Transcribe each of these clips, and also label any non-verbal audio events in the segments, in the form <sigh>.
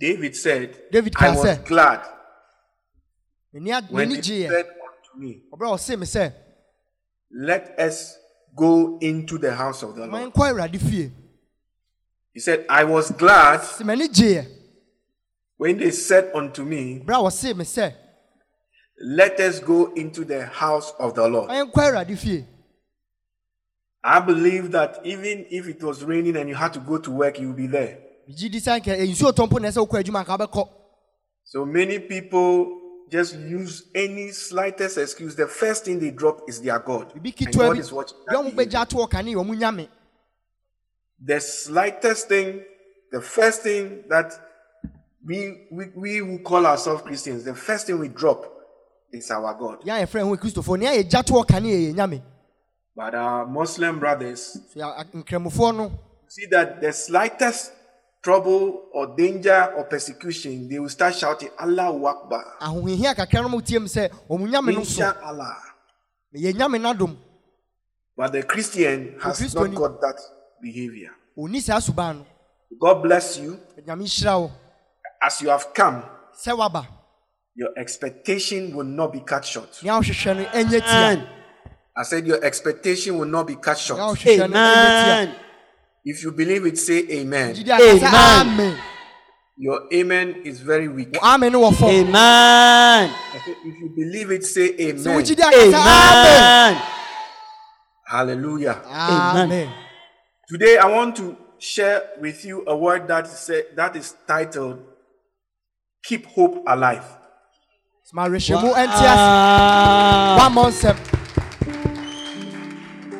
David said, David I was sɛ- glad when they said unto me, ɔbrɛ a ɔse me sɛ Let us go into the house of the Lord. He said, I was glad sɛ m'ani gyeeɛ when they said unto me, berɛ a me sɛ Let us go into the house of the Lord. ma nkɔ awurade fie I believe that even if it was raining and you had to go to work, you would be there. Megye di sɛ nkɛ nsuo tɔ mpo na ɛsɛ wokɔ adwuma anka wobɛkɔ So many people just use any slightest excuse. The first thing they drop is their God. And God is watching. that ɔmo behavior. bɛgya ato wɔ kane ɔmo nyame The slightest thing, the first thing that we, we, we who call ourselves Christians, the first thing we drop is our God. yɛa yɛfrɛ ho kristofoɔ nea yɛgya to wɔ kane yɛ yɛ nyame But our Muslim brothers so yɛ- nkramofoɔ no see that the slightest trouble or danger or persecution, they will start shouting, Allahu Akbar. ahohehia kakra no ma wotie m sɛ ɔmo nyame no so Inshallah. yɛ nyame no adom But the Christian has not got that behavior. ɔni saa suban no God bless you. nyame hyira wo As you have come, sɛ waba your expectation will not be cut short. nea wohwehwɛ no ɛnyɛ tia I said your expectation will not be cut short. Amen. If you believe it, say amen. gyidi aka sɛ Amen. amen Your amen is very weak. Amen no wɔ fam Amen. If you believe it, say amen. wogyidi aka sɛ amen Amen. Hallelujah. amen Today I want to share with you a word that is, that is titled Keep Hope Alive. ma rehyɛ mu ɛnte ase wammɔ nsɛm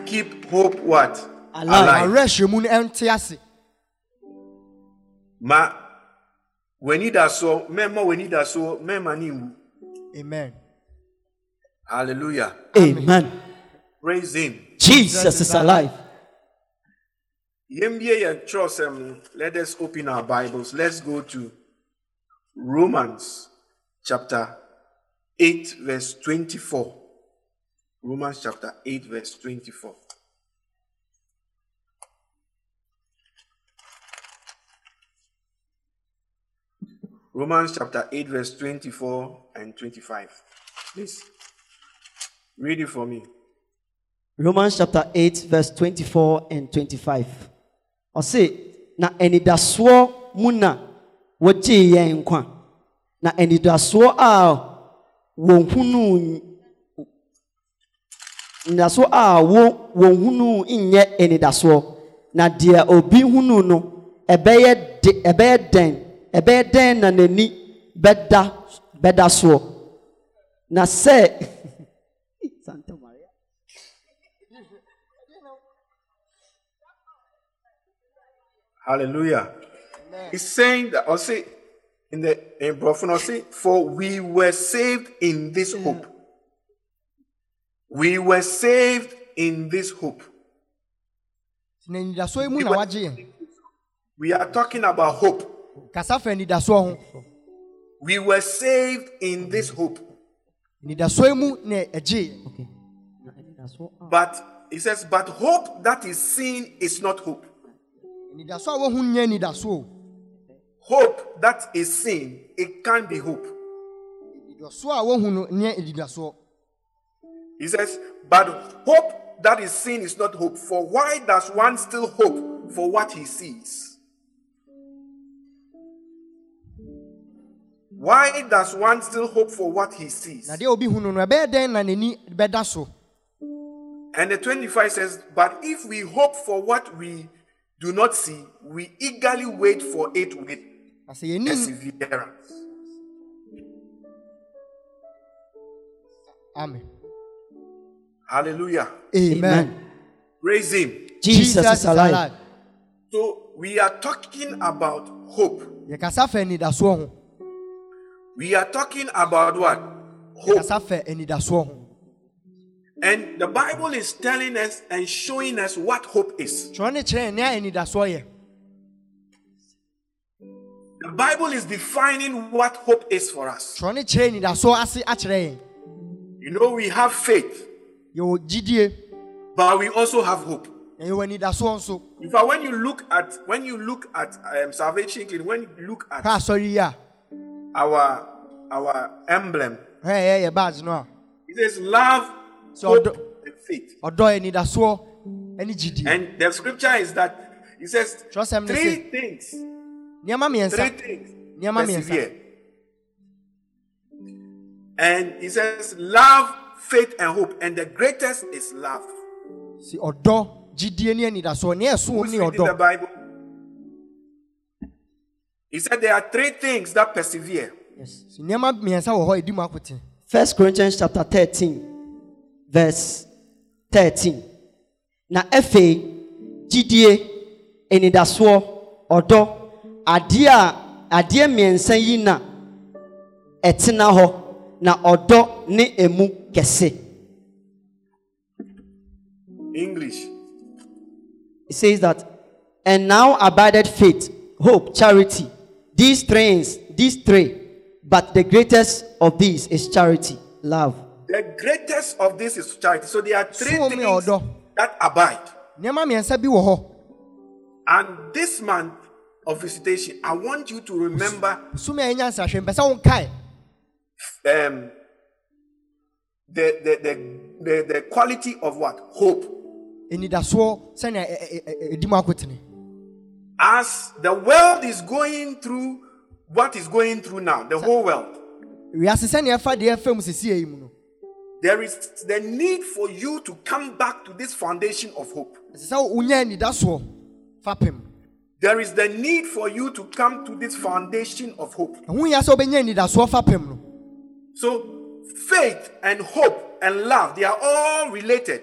Keep hope what? Alive. ma Alive. rehyɛ mu no ɛnte ase Ma w'ani da so, mɛma w'ani da so, mɛma ne nwu. amen Hallelujah. Amen. Praise him. Jesus is alive. Yɛmbie yɛn twerɛsɛm no, Let us open our Bibles. Let's go to Romans chapter 8, verse 24. Romans chapter 8, verse 24. Romans chapter 8, verse 24 and 25. Please read it for me. Romans chapter 8, verse 24 and 25. Ɔse, na anidasoɔ mu na wɔgyee yɛn nkwa. Na anidasoɔ a wɔhunu anidasoɔ a wɔhunu nyɛ anidasoɔ. Na deɛ obi hunu no, ɛbɛyɛ de ɛbɛyɛ dɛn ɛbɛyɛ dɛn na n'ani bɛda bɛda soɔ. Na sɛ <laughs> Santa Maria. Hallelujah. He's saying that, I'll say, in the in Prophet, say, for we were saved in this hope. We were saved in this hope. na anidasoɔ yi mu na wagye yɛn We are talking about hope. Kasa fa ho We were saved in this hope. anidasoɔ mu na ɛgye Okay. Na anidasoɔ a- ah. But he says, but hope that is seen is not hope. anidasoɔ a wohu nyɛ anidasoɔ Hope that is seen, it can't be hope. anidasoɔ a wohu no nyɛ anidasoɔ He says, but hope that is seen is not hope. For why does one still hope for what he sees? Why does one still hope for what he sees? na deɛ obi hu no no ɛbɛyɛ dɛn na n'ani bɛda so And the 25 says, But if we hope for what we do not see, we eagerly wait for it with na perseverance. amen Hallelujah. amen Praise him. Jesus is alive. So we are talking about hope. We are talking about what? Hope. yɛkasa fa anidasoɔ ho And the Bible is telling us and showing us what hope is. twerɛ ne kyerɛ yɛn nea anidasoɔ yɛ The Bible is defining what hope is for us. twerɛ ne kyerɛ anidasoɔ ase akyerɛ yɛn You know, we have faith, but we also have hope. na yɛwɔ anidasoɔ nso In fact, when you look at when you look at um, Salvation when you look at ka asɔre yi a our our emblem, ɛyɛ yɛ badge no it says love, So hope, the- and faith. ɔdɔ anidasoɔ ɛne gyidie And the scripture is that it says Trust him, three things. Three things. Persevere. And it says love, faith, and hope. And the greatest is love. si ne anidasoɔ nea ɛso wɔm Who's ne reading the Bible? He said there are three things that persevere. Yes. Nneɛma mmiɛnsa wɔ hɔ ɛdi mu akote First Corinthians chapter 13, verse 13. Na afei, gyidie, anidasoɔ, ɔdɔ, adeɛ a adeɛ mmiɛnsa yi na ɛtena hɔ na ɔdɔ ne emu kɛse. English. It says that, and now abided faith, hope, charity. These things, these three, but the greatest of these is charity, love. The greatest of this is charity. So there are three So things odo. that abide. nneɛma mmiɛnsa bi wɔ And this month of visitation, I want you to remember sumi a ɛnya nsahwɛ mpɛ um, the, the, the, the, the quality of what? Hope. As the world is going through what is going through now, the whole world, wiase sɛnea ɛfa deɛ ɛfa mu sesie yi mu no there is the need for you to come back to this foundation of hope. ɛsɛ sɛ wonya anidasoɔ fapem There is the need for you to come to this foundation of hope. ɛho hia sɛ wobɛnya anidasoɔ fapem no So, faith and hope and love, they are all related.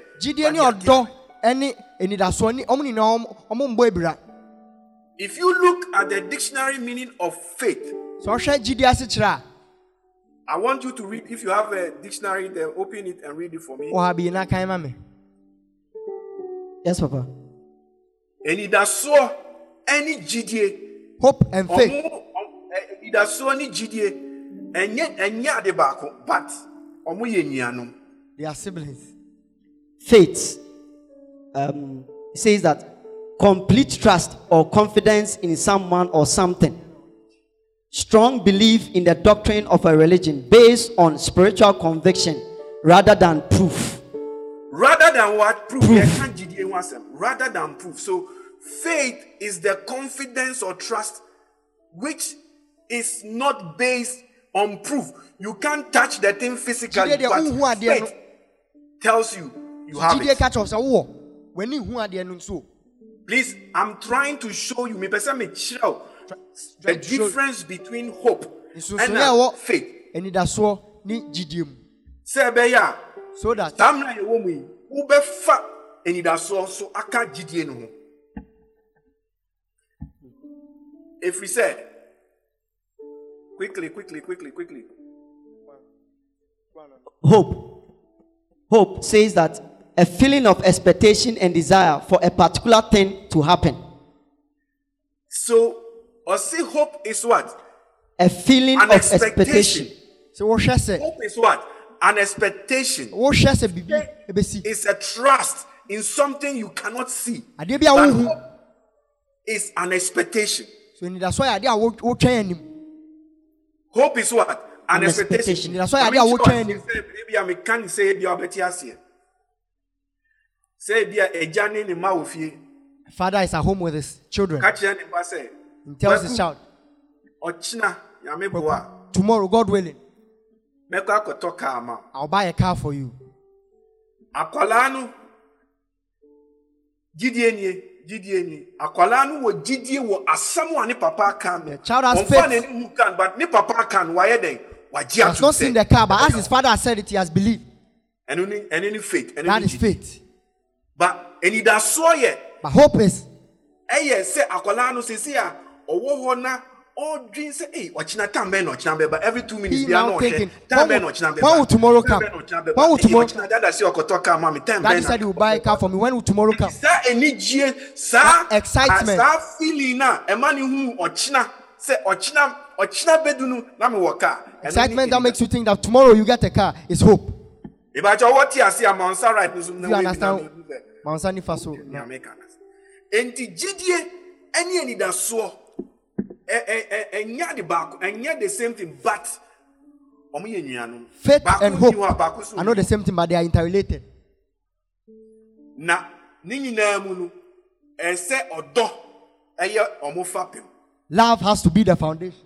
If you look at the dictionary meaning of faith, sɛ ɔhwɛ gyidie ase kyerɛ a I want you to read. If you have a dictionary, then open it and read it for me. wɔ ha bii na kan ma me Yes, Papa. Enidasoɔ ɛne gyidie. hope and faith Ɔmo ɔm- ɛ- enidasoɔ ne gyidie. Ɛnyɛ ɛnyɛ ade baako, but ɔmo yɛ nuanom. they are siblings Faith um, says that complete trust or confidence in someone or something. Strong belief in the doctrine of a religion based on spiritual conviction rather than proof. Rather than what proof, they can't gyidie ho asɛm. Rather than proof. So faith is the confidence or trust which is not based on proof. You can't touch the thing physically, Gyidie deɛ but wohu adeɛ no- faith tells you you have gyidie it. Please, I'm trying to show you. Me person me show the try to show- difference between hope nsonsonoeɛ and a uh, faith. anidasoɔ ne gyidie mu Sɛ ɛbɛyɛ a so that saa mmerɛ a yɛwɔ mu yi, wobɛfa anidasoɔ so aka gyidie no ho. Ɛfiri sɛ, quickly, quickly, quickly, quickly. Hope. Hope says that a feeling of expectation and desire for a particular thing to happen. So, I see hope is what? A feeling An of expectation. expectation. sɛ wohwɛ say? Hope is what? An expectation. wohwɛ sɛ biribi ɛbɛsi It's a trust in something you cannot see. adeɛ bi a But hope is an expectation. so anidasoɔ yɛ adeɛ a wo- wotwɛn anim Hope is what? An, An expectation. expectation. That's why I did a Ɛmi wotwɛn sure anim. sɛ ebi a meka ne sɛ ebi a ɔbɛte aseɛ. Sɛ ebi a agya ne ne mma wɔ fie, father is at home with his children ka kyerɛ ne ba sɛ, he tells his "Kwaku, child ɔkyena nyame boa tomorrow god willing a, mɛkɔ akɔtɔ kaa ma wo." i'll buy a car for you Akwadaa no, gyidie nie, gyidie nie. Akwadaa no wɔ gyidie wɔ asɛm a ne papa aka no. The child has Ɔmfa faith. n'anim hu kan, but ne papa aka no, wayɛ dɛn? Wagye he has ato not sɛ, seen the car but as his father has said it he has believed ɛno ne ɛno ne faith, ɛno that ne is gyidie. faith But anidasoɔ yɛ but hope is ɛyɛ sɛ akwadaa no sisi a ɔwɔ hɔ na ɔdwin sɛ ee ɔkyina tam bɛn na ɔkyina bɛba every two minutes He bia na ɔhwɛ when bɛn na ɔkyina bɛba when will tomorrow come? na When will Ee, tomorrow- ɔkyina dada si ɔkɔtɔ kaa ma mi daddy bɛn said he na will buy a car for me. When will tomorrow come? Saa anigye saa excitement. a- saa feeling na ɛma ne hu ɔkyina sɛ ɔkyina ɔkyina bɛdu no na mi wɔ ne excitement that makes you think that tomorrow you get a car is hope. Ìbàjẹ́ ọwọ́ tí a sí àmọ́ ọ̀nsá right you understand? Mansa nifa so. Náà enti gyidie ɛne anidasoɔ ɛ- ɛ- ɛ- ɛnyɛ de baako ɛnyɛ the same thing but ɔmo yɛ nuanom Faith baako and hope. baako so are not the same thing, but they are interrelated. na ne nyinaa mu no ɛsɛ ɔdɔ ɛyɛ ɔmo fapem Love has to be the foundation.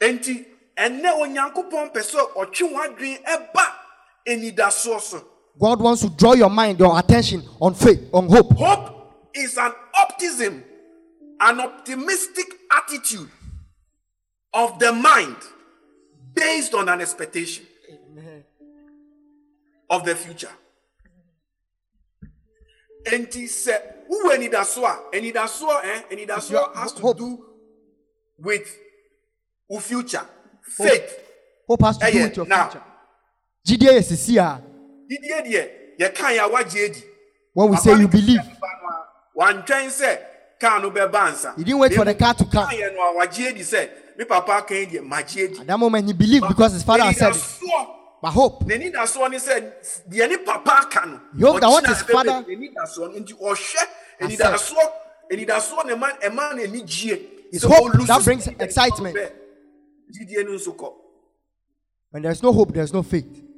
enti ɛnɛ onyankopɔn pɛ sɛ ɔtwe wɔn adwene ɛba anidasoɔ so God wants to draw your mind, your attention on faith, on hope. hope is an optimism an optimistic attitude of the mind based on an expectation of the future. Enti sɛ wowɔ anidasoɔ a anidasoɔ eh anidasoɔ Your has to hope. do with wo future faith. Hope has to do with your now. future. GDA is a didie deɛ yɛka yɛ a wagye adi. When we say you believe, nipa no a, wantwɛn sɛ kaa no bɛba ansa. You didn't wait for the car to come. Yɛ no a wagye adi sɛ me papa kan deɛ magye at that moment he believed because his father had said it. But hope, n'anidasoɔ ne sɛ deɛ ne papa aka no He hoped that what his father- n'anidasoɔ no nti ɔhwɛ. Has said. anidasoɔ anidasoɔ na ɛma ɛma n'ani gyie It's Sɛ hope that brings excitement. bɛ, gyidie no nso when there's no hope, there's no faith.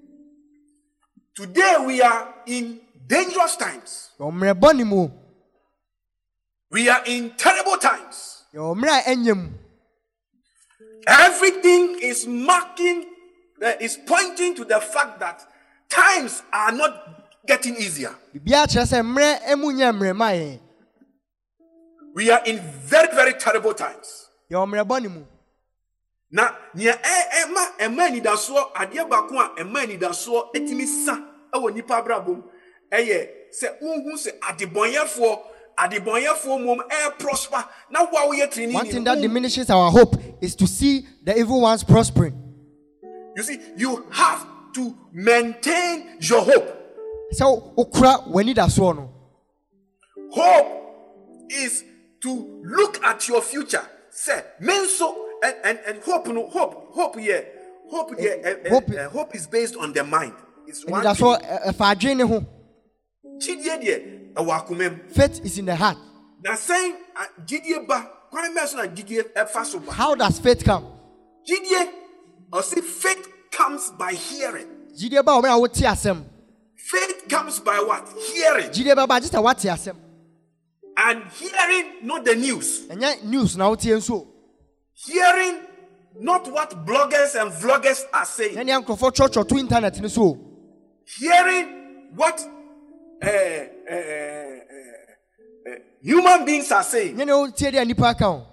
Today we are in dangerous times Your mmerɛ bɔ ne mu, we are in terrible times your mmerɛ a ɛnyɛ mu, Everything is marking, uh, is pointing to the fact that times are not getting easier. biribiara kyerɛ sɛ mmerɛ ɛmu nyɛ mmerɛ ma yɛn. We are in very, very terrible times. Na nea ɛma ɛma anidasoɔ adeɛ baako a ɛma anidasoɔ etimi sa ɛwɔ nipa abrabɔ mu ɛyɛ sɛ wohu sɛ adebɔnyɛfoɔ adebɔnyɛfoɔ mom ɛɛ prosper na wo a woyɛ tirinii One thing that diminishes our hope is to see the evil ones prospering. you see you have to maintain your hope. Sɛ wokura w'anidasoɔ no, Hope is to look at your future. Say, menso and, and, and hope no hope hope yeah hope yeah eh, eh, hope- eh, hope is based on the mind. It's one thing. ɛ- ɛfa adwene ne ho. Gyidie deɛ ɛwɔ akoma mu. Faith is in the heart. Na sɛn gyidie ba kwan bɛn so na gyidie ɛfa so ba. How does faith come? Gyidie ɔsi faith comes by hearing. Gyidie ba wɔn a wote asɛm. Faith comes by what? Hearing. Gyidie bɛba agye sɛ wate asɛm. And hearing not the news. Ɛnyɛ news na wotie nso. Hearing not what bloggers and vloggers are saying. Nkurɔfoɔ twerɛtwerɛ to internet so. hearing what uh, uh, uh, uh, human beings are saying. Nyɛ ne wotie deɛ nipa ka.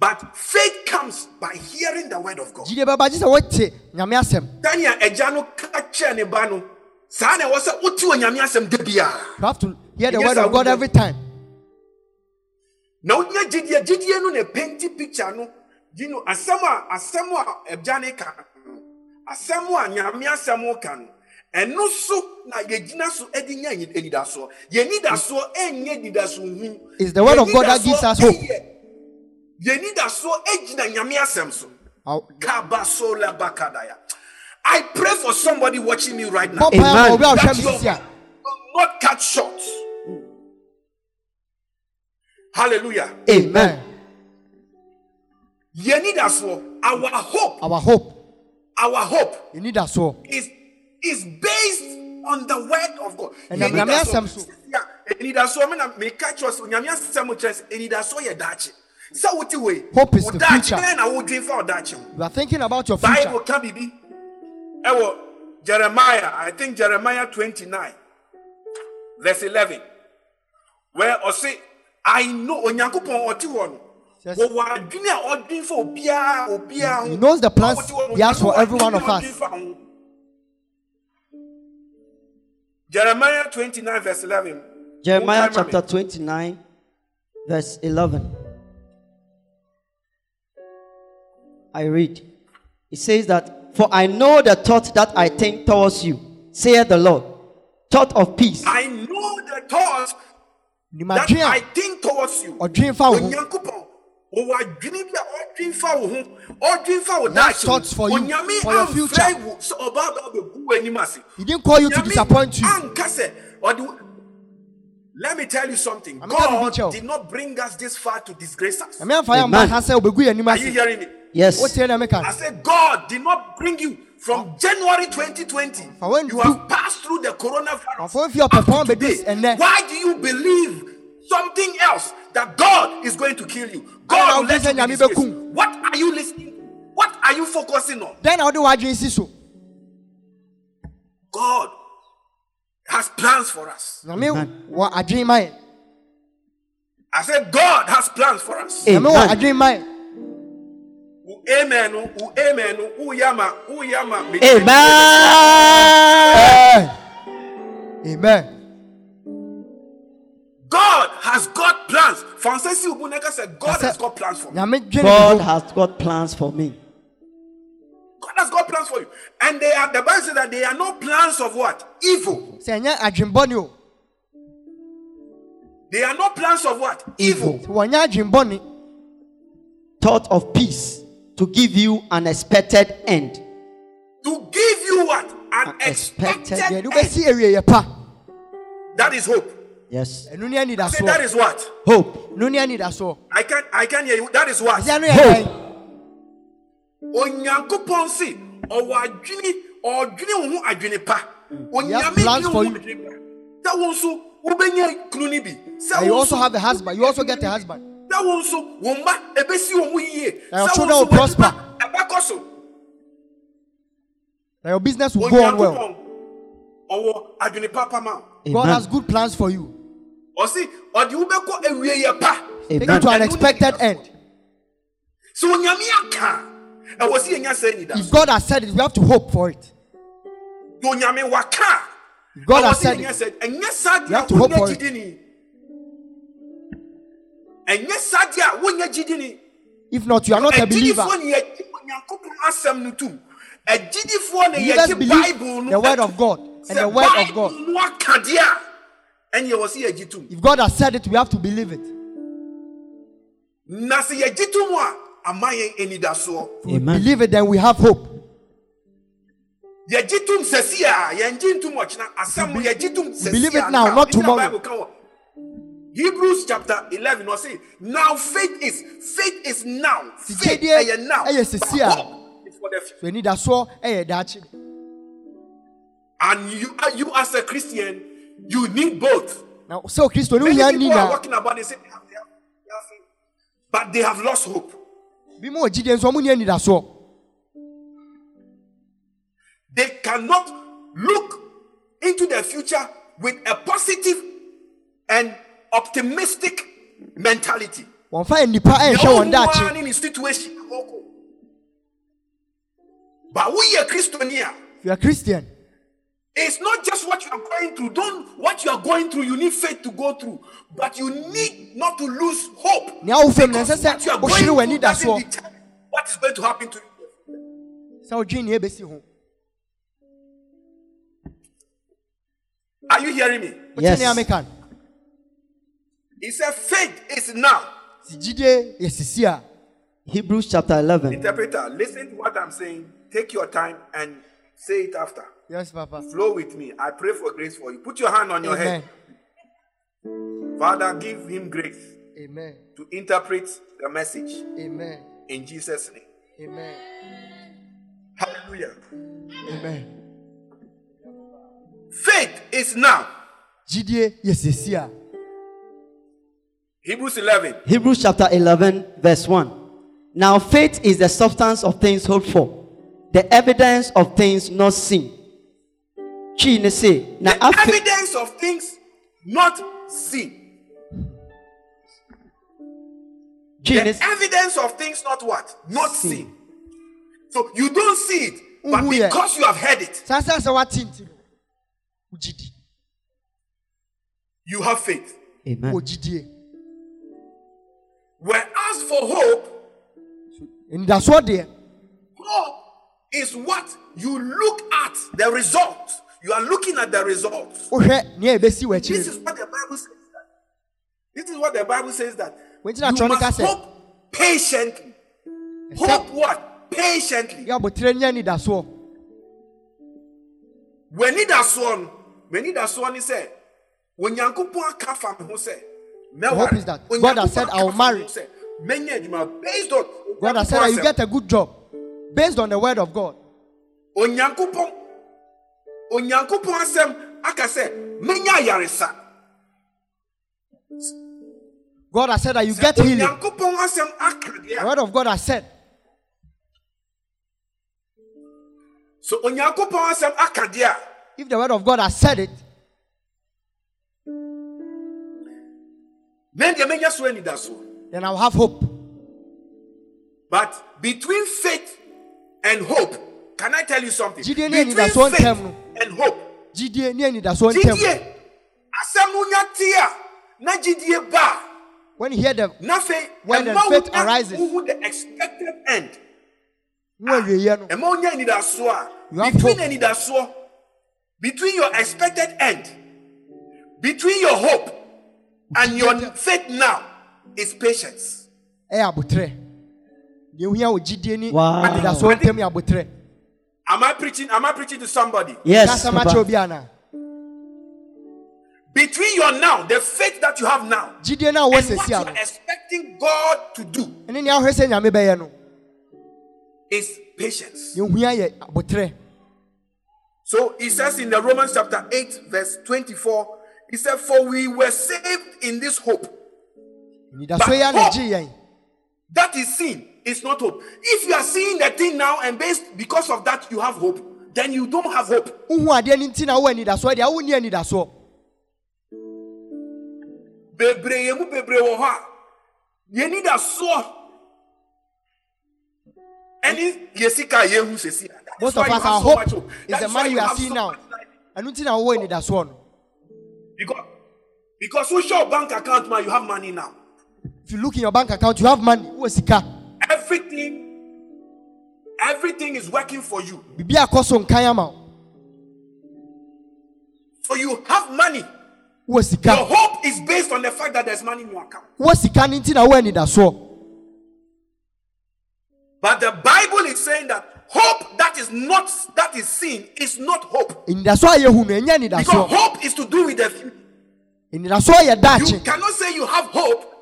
But faith comes by hearing the word of God. Bɛba agye sɛ wote nyame asɛm. Daniel agya no ka ne ba no saa na ɛwɔ sɛ wote wɔ nyame asɛm da biara. You have to hear the word of God every time. Na wonya gyidie gyidie no na painti picture no you know asɛm a asɛm a agya ne ka no. Asɛm a nyame asɛm ka no. Ɛno so na yɛgyina so de nya ani- anidasoɔ. Yɛn nidasoɔ ɛnyɛ nidasoɔ hu It's the word of God that gives us hope. yɛn nidasoɔ gyina nyame asɛm so. Kabasola bakadaya. I pray for somebody watching me right now. Bɔ mpaeɛ ma obi a ɔhwɛ that a. will not cut short. Hallelujah. Amen. Yɛn nidasoɔ our hope Our hope, our hope anidasoɔ. is is based on the word of God. Eh, Ɛnam nidasoɔ- asɛm so. Ya, anidasoɔ mi na meka kyerɛ sɛ nyame asɛm kyerɛ sɛ anidasoɔ yɛ daakye sɛ wote wei Hope is the future. bɛn na wodwen fa wo daakye ho You are thinking about your future bible ka biribi ɛwɔ jeremiah i think jeremiah 29 verse 11 where ɔse i know onyankopɔn ɔte hɔ no Yes. wɔwɔ adwene a ɔdwen fa obiara obiara ho He knows the plans Ɔte hɔ no, he has for every one of us. ɔdwen fa ho. Jeremiah 29 verse 11. Jeremiah chapter 29, verse 11. I read. It says that, For I know the thought that I think towards you, saith the Lord, thought of peace I know the thought that Nimadwene I a think towards you. Ɔdwen fa wo ho. Onyankopɔn, wɔwɔ adwene bi a ɔdwen fa wo ho, ɔdwen fa wo He has daakye thoughts for you, Onyame for your amfrɛ future. wo sɛ ɔba aba abɛgu w'anim ase. He didn't call you to Onyame disappoint you. anka sɛ ɔde wo- Let me tell you something. I'm telling you, God did not bring us this far to disgrace us. nyame amfa yɛ mba Amen. ha sɛ wobɛgu yɛ anim Are you hearing me? Yes. wotie na meka I said, God did not bring you from January 2020. You you- have passed through the coronavirus. For if you are up to performing today. this and then- Why do you believe something else that God is going to kill you? now God will let this you and be disgraced. What are you listening? What are you focusing on? dɛn na wode w'adwene si so God has plans for us. nyame wɔ adwene I said, God has plans for us. Amen. nyame wɔ adwene ma yɛ Wo Amen. oh, wo Amen. oh, wo yama, wo yama. Amen. amen God has got plans. Francis Ubuneka said, God has got plans for me. nyame God has got plans for me. God has got plans for you. And they are the Bible says that they are no plans of what? Evil. sɛ ɛnyɛ adwenbɔne o They are no plans of what? Evil. sɛ wɔnyɛ Thought of peace to give you an expected end. To give you what? An Expected. expected deɛ de end. wobɛsi awieyɛ That is hope. Yes. ɛno ne I say that anidasoɔ is what? Hope. ɛno ne anidasoɔ I can I can hear you. That is what? ɛsɛ no yɛ Hope. dɛn Onyankopɔn si ɔwɔ adwene ɔdwene wo ho adwene pa. Onyame plans dwene for wo ho you. adwene pa. Sɛ wo nso wobɛnya kunu no bi. Sɛ And you wo also nso have a husband you also get a husband sɛ wo nso wo mma ɛbɛsi wɔn ho yie. And your Sɛ wo children nso will prosper. w'adwuma ɛbɛkɔ so. that your business will go on well Onyankopɔn ɔwɔ adwene papa ma. wo. God Amen. has good plans for you Ɔsi ɔde wobɛkɔ awieyɛ pa. take Amen. you to an Ɛno ne expected anidasoɔ. end. Sɛ onyame aka a, ɛwɔ sɛ yɛnya sɛ if nida God has said it we have to hope for it. Sɛ onyame waka a, if God ɛwɔ has sɛ said yɛnya it. sɛ ɛnyɛ saa You deɛ have a to hope wonya for it. gyidi ni ɛnyɛ saa deɛ a wonya gyidi ni if not you are not a believer. agyidifoɔ ne yɛgye onyankopɔn asɛm no tom agyidifoɔ ne believers yɛgye believe bible no the word atom. of God Sɛ and the word of Bible God. no aka deɛ a if God has said it we have to believe it. Na sɛ yɛgye tom a ama yɛn anidasoɔ if we believe it then we have hope. Yɛgye tom sɛsi a yɛngye ntom ɔkyena asɛm no yɛgye tom sɛsi believe it now, not nti na tomorrow. Bible ka wɔ Hebrews chapter 11 or say now faith is faith is now. Ti faith gyidie ɛyɛ now. ɛyɛ sɛsi a- but hope is for the future. so anidasoɔ ɛyɛ daakye and you you as a Christian you need both. Na sɛ okristo ne many people are walking about they say they have, they have, they have faith. But they have lost hope. Bi ma wɔ gyidie nso ɔmo ni anidasoɔ they cannot look into the future with a positive and optimistic mentality. Nnipa ɛnhwɛ wɔn daakye in situation but we are Christian here? You are christian it's not just what you are going through. Don't what you are going through you need faith to go through. But you need not to lose hope. Nea wo fam na Because ɛsɛ what you sɛ are going through doesn't determine what is going to happen to you. Sɛ wodwene nea ɛbɛsi are you hearing me? Yes. nea meka no. He said faith is now. Sɛ gyidie yɛ Hebrews chapter 11. interpreter listen to what i'm saying. Take your time and say it after yes papa. Flow with me. I pray for grace for you. Put your hand on your amen. Head father give him grace amen. to interpret the message. Amen. In jesus name. Amen. Hallelujah. Amen. Faith is now. Gyidie yɛ sisi a hebrews 11 Hebrews chapter 11, verse 1. Now faith is the substance of things hoped for, the evidence of things not seen. Chi ne se, na the afe, evidence of things not seen. Chi the ne evidence of things not what? Not Seen. seen. So you don't see it but Uhu because you have heard it saa sɛ sɛ woate nti no wo gyidi you have faith. Amen. wɔ gyidie whereas for hope anidasoɔ deɛ hope is what you look at the result you are looking at the result wohwɛ nea ɛbɛsi wɔ this is what the bible says that. This is what the bible says that you atwerɛ no ka must hope patiently. Hope what? Patiently. Yɛ abotire nya anidasoɔ w'ani da soɔ no w'ani da soɔ ne sɛ onyankopɔn aka fa me ho sɛ The hope is that God has said, "I will marry." based on God has said that you get a good job based on the word of God. onyankopɔn onyankopɔn asɛm aka sɛ mɛnya ayaresa God has said that you get healing. onyankopɔn asɛm aka The word of God has said. So onyankopɔn asɛm aka deɛ a if the word of God has said it, na deɛ mɛnya so anidasoɔ then I will have hope. But between faith and hope, can I tell you something? Gyidie Between faith ntam no. and hope, Gyidie ne anidasoɔ ntam. gyidie, asɛm no nya te a, na gyidie ba When you hear the a, na afei, When the ɛma wo faith nya- arises. wohu the expected end. no awieɛ no, Ɛma wo nya anidasoɔ a, You have between hope. anidasoɔ, between your expected end, between your hope and your faith now is patience. Eh, ɛyɛ abotrɛ. Deɛ ohia wɔ gyidie ne Wow. Am I preaching? Am I preaching to somebody? Yes. Kasa ma kyerɛ Papa. obi ana. Between your now, the faith that you have now, Gyidie no a wɔwɔ and what you are expecting God to do ɛne nea ahwɛ sɛ nyame bɛyɛ no is patience. deɛ ohia yɛ abotrɛ. So he says in the Romans chapter 8, verse 24, he said, For we were saved in this hope. Anidasoɔ yi ana gye yɛn. That is seen, it's not hope. If you are seeing the thing now and based because of that you have hope, then you don't have hope. Wohu adeɛ no nti na wowɔ anidasoɔ deɛ wonni anidasoɔ. Bebree yɛn mu bebree wɔ hɔ a yɛni da soɔ ɛne yɛ sika a yɛhu sɛsi a. That is Most why of you us, have our so hope much hope. is That the is why money you we are have seeing so now. much life. ɛno nti na wowɔ anidasoɔ no. Because because who show bank account man, you have money now. If you look in your bank account, you have money. Wowɔ sika. Everything, everything is working for you. So nkan ama. So you have money. Your hope is based on the fact that there's money in your account. Wowɔ sika no nti na wowɔ anidasoɔ. But the Bible is saying that hope that is not that is seen is not hope. Anidasoɔ a yɛhu no ɛnyɛ Because hope is to do with the future. You cannot say you have hope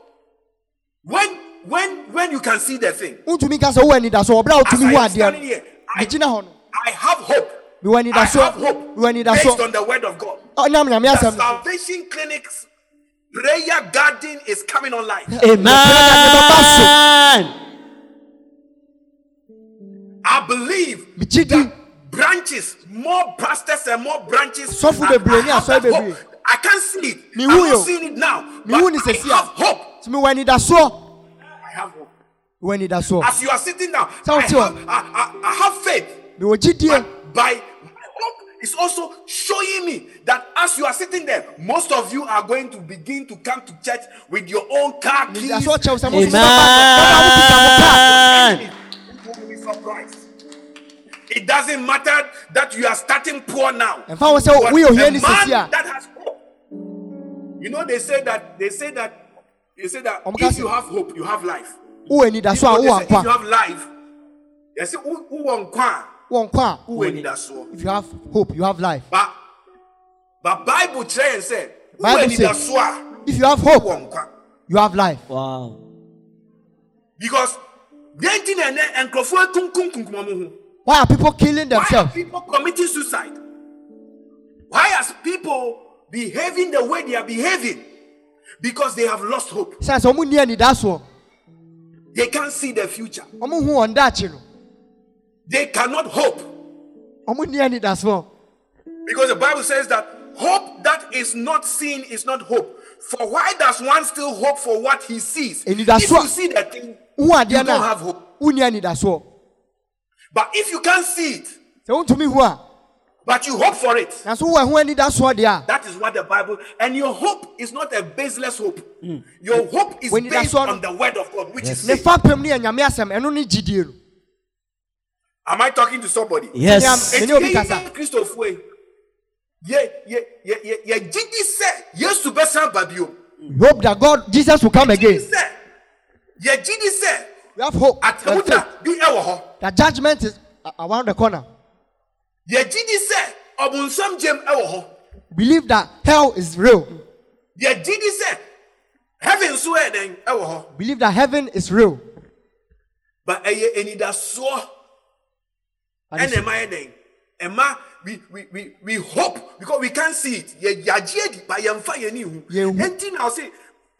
when when when you can see the thing. Wontumi ka sɛ wowɔ anidasoɔ ɔbrɛ a As wotumi I hu am adeɛ standing here, I, Megyina hɔ no. I have hope. Mewɔ I anidasoɔ. have hope Mewɔ based on the word of God. Ah, Ɔnam nyame The asɛm no. Salvation Clinic's prayer garden is coming online. Amen. I believe Megye that branches, more pastors and more branches. Sɔfo I- I bebree ne have asɔre that bebree. hope. I can't see it. Me I'm hu not yo. seeing it now. Me But hu ni I sɛsi have a. hope. Nti mewɔ anidasoɔ. I have hope. Mewɔ anidasoɔ. As you are sitting now, Sɛ I wote hɔ. have, I, I, I have faith. Mewɔ gyidie. But by my hope is also showing me that as you are sitting there, most of you are going to begin to come to church with your own car keys. Anidasoɔ kyɛw sɛ mo nso Amen. You be surprised. It doesn't matter that you are starting poor now. Ɛmfa ho sɛ But woyɛ a ohiani man sisi a. that has hope. You know they say that they say that they say that Ɔmo ka if sɛ- you have hope, you have life. Wowɔ You anidasoɔ know, a they wowɔ say if you nkwa. have life, they say who who won kwa, Wowɔ nkwa who a. won anidasoɔ. If you have hope, you have life. But but Bible kyerɛ yɛn sɛ who Bible won say- anidasoɔ a If you have who hope, won kwa. you have life. Wow. Because deɛ nti na ɛnɛ nkurɔfoɔ akunkum kunkum ɔmo ho. Why are people killing Why are themselves? people committing suicide? Why are people behaving the way they are behaving? Because they have lost hope. Sɛ sɛ ɔmo nni anidasoɔ, They can't see the future. ɔmo hu wɔn daakye. They cannot hope. Because the Bible says that hope that is not seen is not hope. For why does one still hope for what he sees? If you see the thing, you don't have hope. But if you can't see it, Sɛ wontumi hu a, but you hope for it, nanso wowɔ ɛho anidasoɔ deɛ a, that is what the Bible. And your hope is not a baseless hope. Hmm. Your hope is When based on the word of God, which is ne faith. fapem no yɛ nyame asɛm, ɛno ne gyidie no. Am I talking to somebody? Yes. Bio. Hope that God, Jesus will come Gyidi again. sɛ yɛ gyidi sɛ We have hope and faith atewuta bi ɛwɔ hɔ. that judgment is a- around the corner. Say believe that hell is real. deɛ gyidi sɛ heaven nso yɛ dɛn Believe that heaven is real. but ɛyɛ anidasoɔ And ɛna it's- ɛma yɛ dɛn ɛma we we we we hope because we can't see it yɛ yagye adi but yɛnfa yɛn ni hu Yɛnhu. enti na ɔsi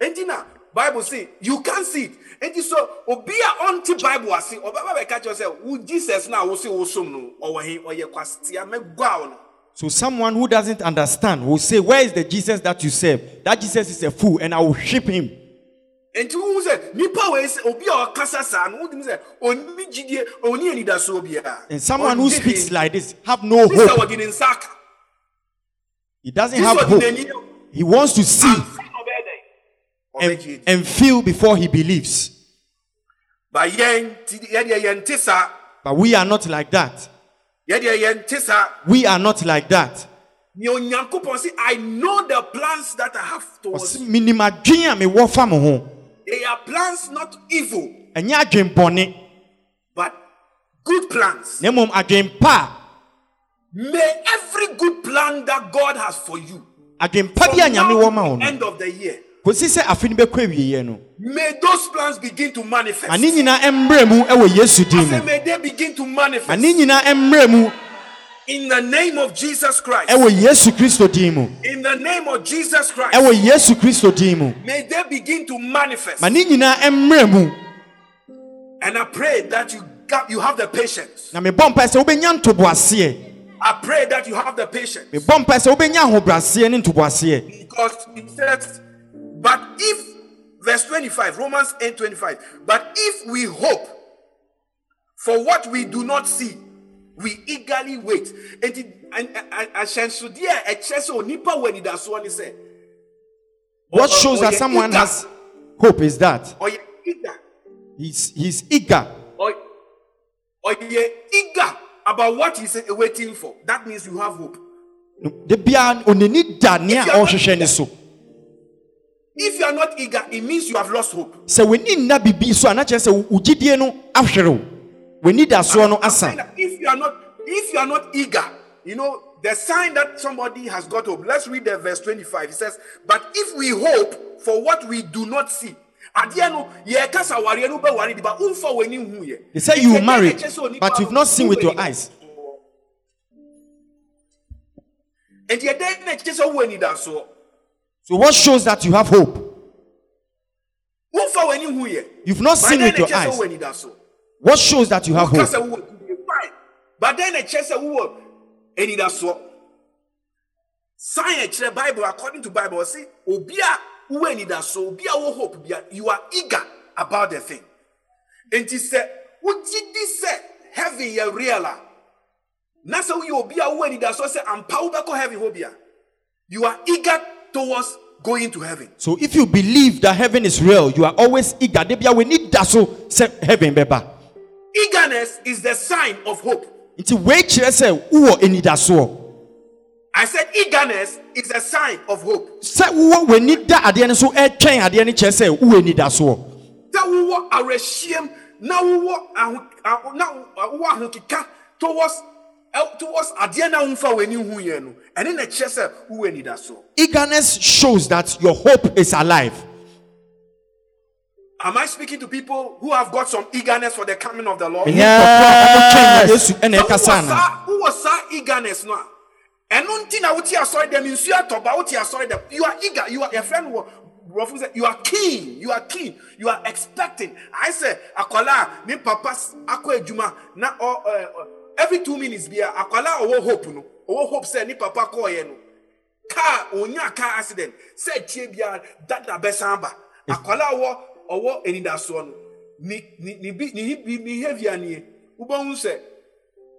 enti bible say you can't see it enti so obi a ɔnti bible ase ɔbɛba bɛka kyerɛ sɛ wo jesus na wosi wosom no ɔwɔ he ɔyɛ kwasitia mɛgua wo no So someone who doesn't understand will say, Where is the Jesus that you serve? That Jesus is a fool, and I will ship him. enti wohu sɛ nipa wei sɛ obi a ɔkasa saa no wodim sɛ ɔnni gyidie ɔnni anidasoɔ biara And someone who speaks like this have no hope. wɔde ne nsa aka He doesn't have hope. He wants to see and, and feel before he believes. ba yɛn ti yɛdeɛ yɛnte saa But we are not like that. yɛdeɛ yɛnte saa We are not like that. nea onyankopɔn sɛ i know the plans that i have towards you "Minim adwene a mewɔ fa mo ho. they are plans not evil Ɛnyɛ adwene bɔne, but good plans na mmom adwene pa may every good plan that god has for you a adwene pa bi a from now wɔ to ma wo the end of the year kɔsi sɛ afe no bɛkɔ awieeɛ no. May those plans begin to manifest. Ane nyinaa mmerɛ mu wɔ yesu din mu. may they begin to manifest. Ane nyinaa mmerɛ mu in the name of jesus christ. wɔ yesu kristo din mu. In the name of jesus christ. Wɔ yesu kristo din mu. May they begin to manifest. Ma ne nyinaa mu. And i pray that you got, you have the patience. Na mebɔ mpae sɛ wobɛnya ntoboaseɛ i pray that you have the patience. Mebɔ mpae sɛ wobɛnya ahobraseɛ ne ntoboaseɛ Because it says, but if, verse 25, Romans 8 25, but if we hope for what we do not see, we eagerly wait. And it- and and ahyɛnsodeɛ a ɛkyerɛ sɛ onipa wɔ anidasoɔ ne sɛ what shows that someone eager. has hope is that ɔyɛ eager he's, he's eager ɔy- ɔyɛ eager about what he's waiting for. That means you have hope. da biara onani da nea If you are not ɔrehwehwɛ ne so If you are not eager, it means you have lost hope. sɛ w'ani nna biribi so a na kyerɛ sɛ wo gyidie no ahwerew w'ani da soɔ no asa If you are not, if you are not eager, you know the sign that somebody has got hope. Let's read the verse 25. It says, "But if we hope for what we do not see." adeɛ no yɛka sawareɛ no wobɛware de ba womfa w'ani hu yɛ They say you Nti ɛdeɛ marry, na ɛkyerɛ sɛ onipa but you've not seen with your eyes. nti ɛdɛn na ɛkyerɛ sɛ wowɔ anidasoɔ So what shows that you have hope? womfa w'ani hu yɛ You've not seen with your eyes. What shows that you have hope? sɛ wowɔ tumi fine. But then ɛkyerɛ sɛ wowɔ anidasoɔ sign ɛkyerɛ bible according to bible ɔse obi a wowɔ anidasoɔ obi a wɔ hope you are eager about the thing. Enti sɛ wogye di sɛ heaven yɛ real a na sɛ Obia, obi a wowɔ anidasoɔ sɛ ampa wobɛkɔ heaven hɔ bia you are eager towards going to heaven So if you believe that heaven is real, you are always eager. Be we need that so heaven beba. eagerness is the sign of hope Nti we kyerɛ sɛ wowɔ anidasoɔ. i said eagerness is a sign of hope Sɛ wowɔ w'ani da adeɛ no so ɛtwɛn adeɛ no kyerɛ sɛ wowɔ anidasoɔ. sɛ wowɔ awerɛhyiam na wowɔ aho- na wowɔ ahokeka towards ɛ- towards adeɛ na womfa w'ani hu yɛn no ɛne na ɛkyerɛ sɛ wowɔ anidasoɔ Eagerness shows that your hope is alive. am i speaking to people who have got some eagerness for the coming of the lord? Ɛnyɛ nkurɔfoɔ a wɔtwɛn na Yesu ɛna Sɛ ɛkasa wowɔ ana. saa- wowɔ saa eagerness no a ɛno nti na wote asɔre dɛm nsuo atɔba wote asɔre dɛm you are eager you are your friend wɔ borɔfo sɛ you are keen you are keen you are expecting. Ayɛ sɛ akwala a ne papa s- akɔ na ɔ ɛ ɔ- every two minutes bia akwala ɔwɔ hope no. Ɔwɔ hope sɛ ne papa kɔɔyɛ no. Car onya car accident. Sɛ tie bia dada bɛsan ba. Akwala ɔwɔ ɔwɔ anidasoɔ no. Ne ne ne bi ne hi- ne behaviour nie. Wobɛhu sɛ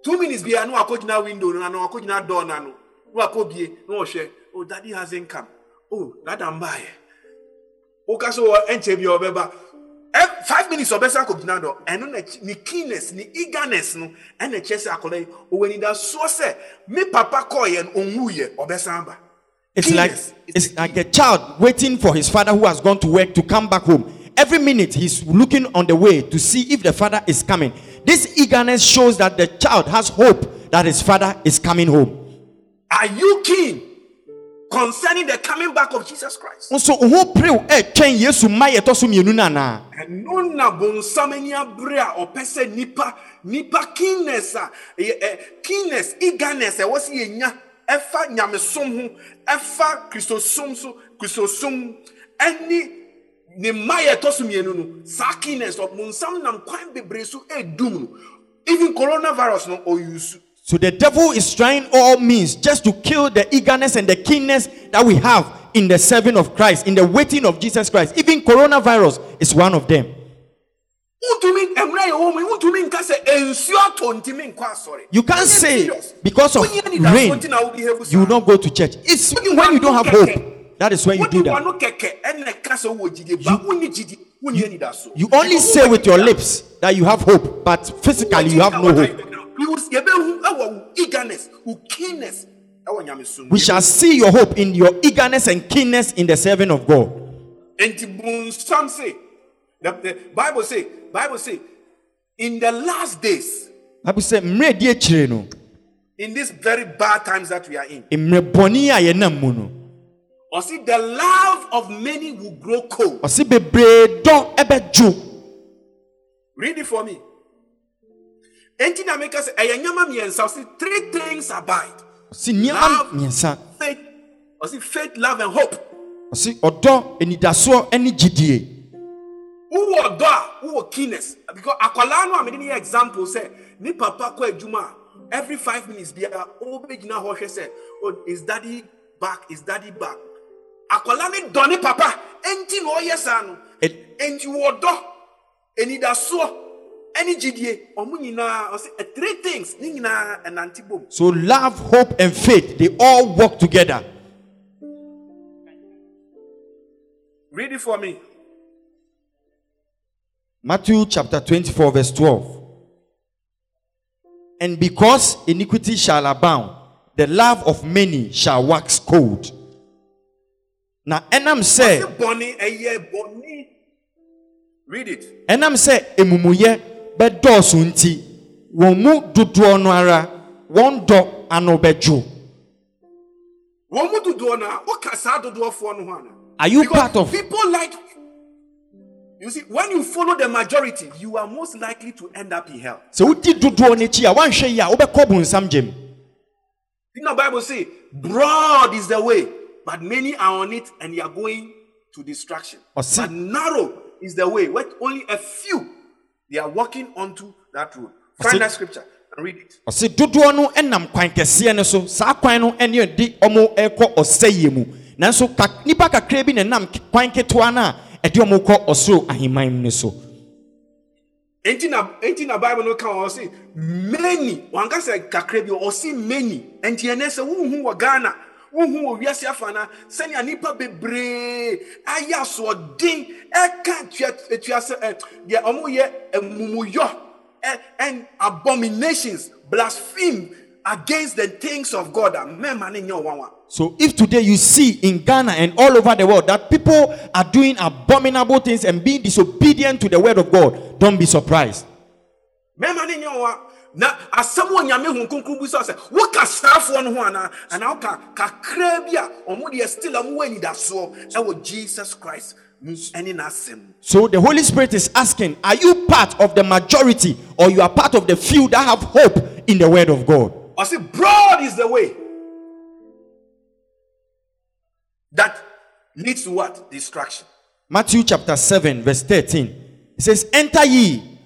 two minutes bia na wakɔgyina window no na wakɔgyina door no. Ano na wakɔbie na wɔhwɛ oh daddy hasn't come. Oh dada mbaayɛ woka sɛ wɔ ɛnkyɛ bia ɔbɛba. Five minutes ɔbɛsa akɔgyina dɔ ɛno na ne keenness ne eagerness no ɛna kyerɛ sɛ akɔla yi ɔwɔ anidasoɔ sɛ me papa kɔɔyɛ no ɔnwuyɛ ɔbɛsan ba It's like it's like a child waiting for his father who has gone to work to come back home. Every minute he's looking on the way to see if the father is coming. This eagerness shows that the child has hope that his father is coming home. Are you keen concerning the coming back of Jesus Christ. nso ho perew ɛtwɛn yesu mma yɛtɔ so mmienu ɛno na bonsam ani abere a ɔpɛ sɛ nipa nipa keenness a ɛyɛ ɛ keenness eagerness a ɛwɔ sɛ yɛnya ɛfa nyamesom ho ɛfa kristosom so kristosom ɛne ne mma yɛtɔ so mmienu no saa keenness ɔ- bonsam nam kwan bebree so ɛdum no. Even coronavirus no ɔyusu So the devil is trying all means just to kill the eagerness and the keenness that we have in the serving of Christ, in the waiting of Jesus Christ. Even coronavirus is one of them. wotumi mmerɛ yɛ wɔ mu wotumi nka sɛ nsuo atɔ ntimi nkɔ asɔre You can't say because of rain nti na wobehave saa. you will not go to church. It's when you don't have hope. That is when you do that. w'ano kɛkɛ ɛna ɛka sɛ wowɔ gyidie ba wonni gyidi wonni anidasoɔ You only say with your lips that you have hope, but physically you have no hope. You will- yɛbɛhu ɛwɔ wo eagerness wo keenness. Ɛwɔ nyamesom We shall see your hope in your eagerness and keenness in the serving of God. enti bonsam se the, bible say bible say in the last days Bible say, "Mmerɛ di in these very bad times that we are in mmerɛ bɔne a yɛnam or see the love of many will grow cold. Ɔse bebree dɔ ɛbɛdwo." read it for me enti na meka sɛ ɛyɛ nneɛma mmiɛnsa. Ɔse three things abide. Ɔse nneɛma Love. mmiɛnsa. faith. Ɔse faith love and hope. Ɔse ɔdɔ anidasoɔ ne gyidie. Wowɔ dɔ a? Wowɔ keenness? Because akwadaa no a mede ne yɛ example sɛ ne papa kɔ adwuma a every five minutes biara wobɛgyina hɔ hwɛ sɛ oh, is daddy back? Is daddy back? Akwadaa ne dɔ ne papa. Enti na ɔyɛ saa no. Enti wɔ dɔ anidasoɔ ɛne gyidie ɔmo nyinaa ɔsɛ eh, three things. Ne nyinaa ɛnante bom. So love hope and faith they all work together. Read it for me. Matthew chapter 24, verse 12. And because iniquity shall abound, the love of many shall wax cold. Now, enam Ɔse say, bɔne ɛyɛ bɔne read it. Enam say, emumuye bedɔɔso nti, wɔn mu dodoɔ no ara, wɔn dɔ ano bɛdwo. wɔn mu dodoɔ no a woka saa dodoɔfoɔ no ho ana Are you Because part of? people like you see when you follow the majority you are most likely to end up in hell Sɛ wodi dodoɔ n'akyi a, woanhwɛ yie a, wobɛkɔ bonsam gyem. you know bible say broad is the way but many are on it and they are going to destruction Ɔse- but narrow is the way where only a few they are walking onto that road. Find that scripture and read it. Ɔse dodoɔ no nam kwan kɛseɛ no so. Saa kwan no ne ɛde ɔmo ɛkɔ ɔsɛyie mu. Nanso ka nipa kakra bi na nam kwan ketewa no a ɛde ɔmo kɔ ɔsoro ahemman no so. Enti na enti na bible no ka wɔ say many. Wanka sɛ kakra bi ɔsi many. Enti ɛnɛ sɛ wohu wɔ ghana. Wohu wɔ wiase afa na sɛnea nipa bebree ayɛ asoɔden ɛka tua tua sɛ ɛ deɛ ɔmo yɛ amumuyɔ and abominations blaspheme against the things of god. A mɛma ne nyɛ ɔwanwa. So if today you see in ghana and all over the world that people are doing abominable things and being disobedient to the word of god don't be surprised mɛma ne nyɛ ɔwa na asɛm wɔ nyame hu kronkron bi sɛ sɛ woka sraafoɔ no ho anaa? Anaa woka kakraa bi a ɔmo deɛ still a mowɔ anidasoɔ ɛwɔ jesus christ mu ɛne n'asɛm? Mu so the holy spirit is asking are you part of the majority or you are part of the few that have hope in the word of god? Ɔse broad is the way that leads to what? Destruction. Matthew chapter 7, verse 13. It says, Enter ye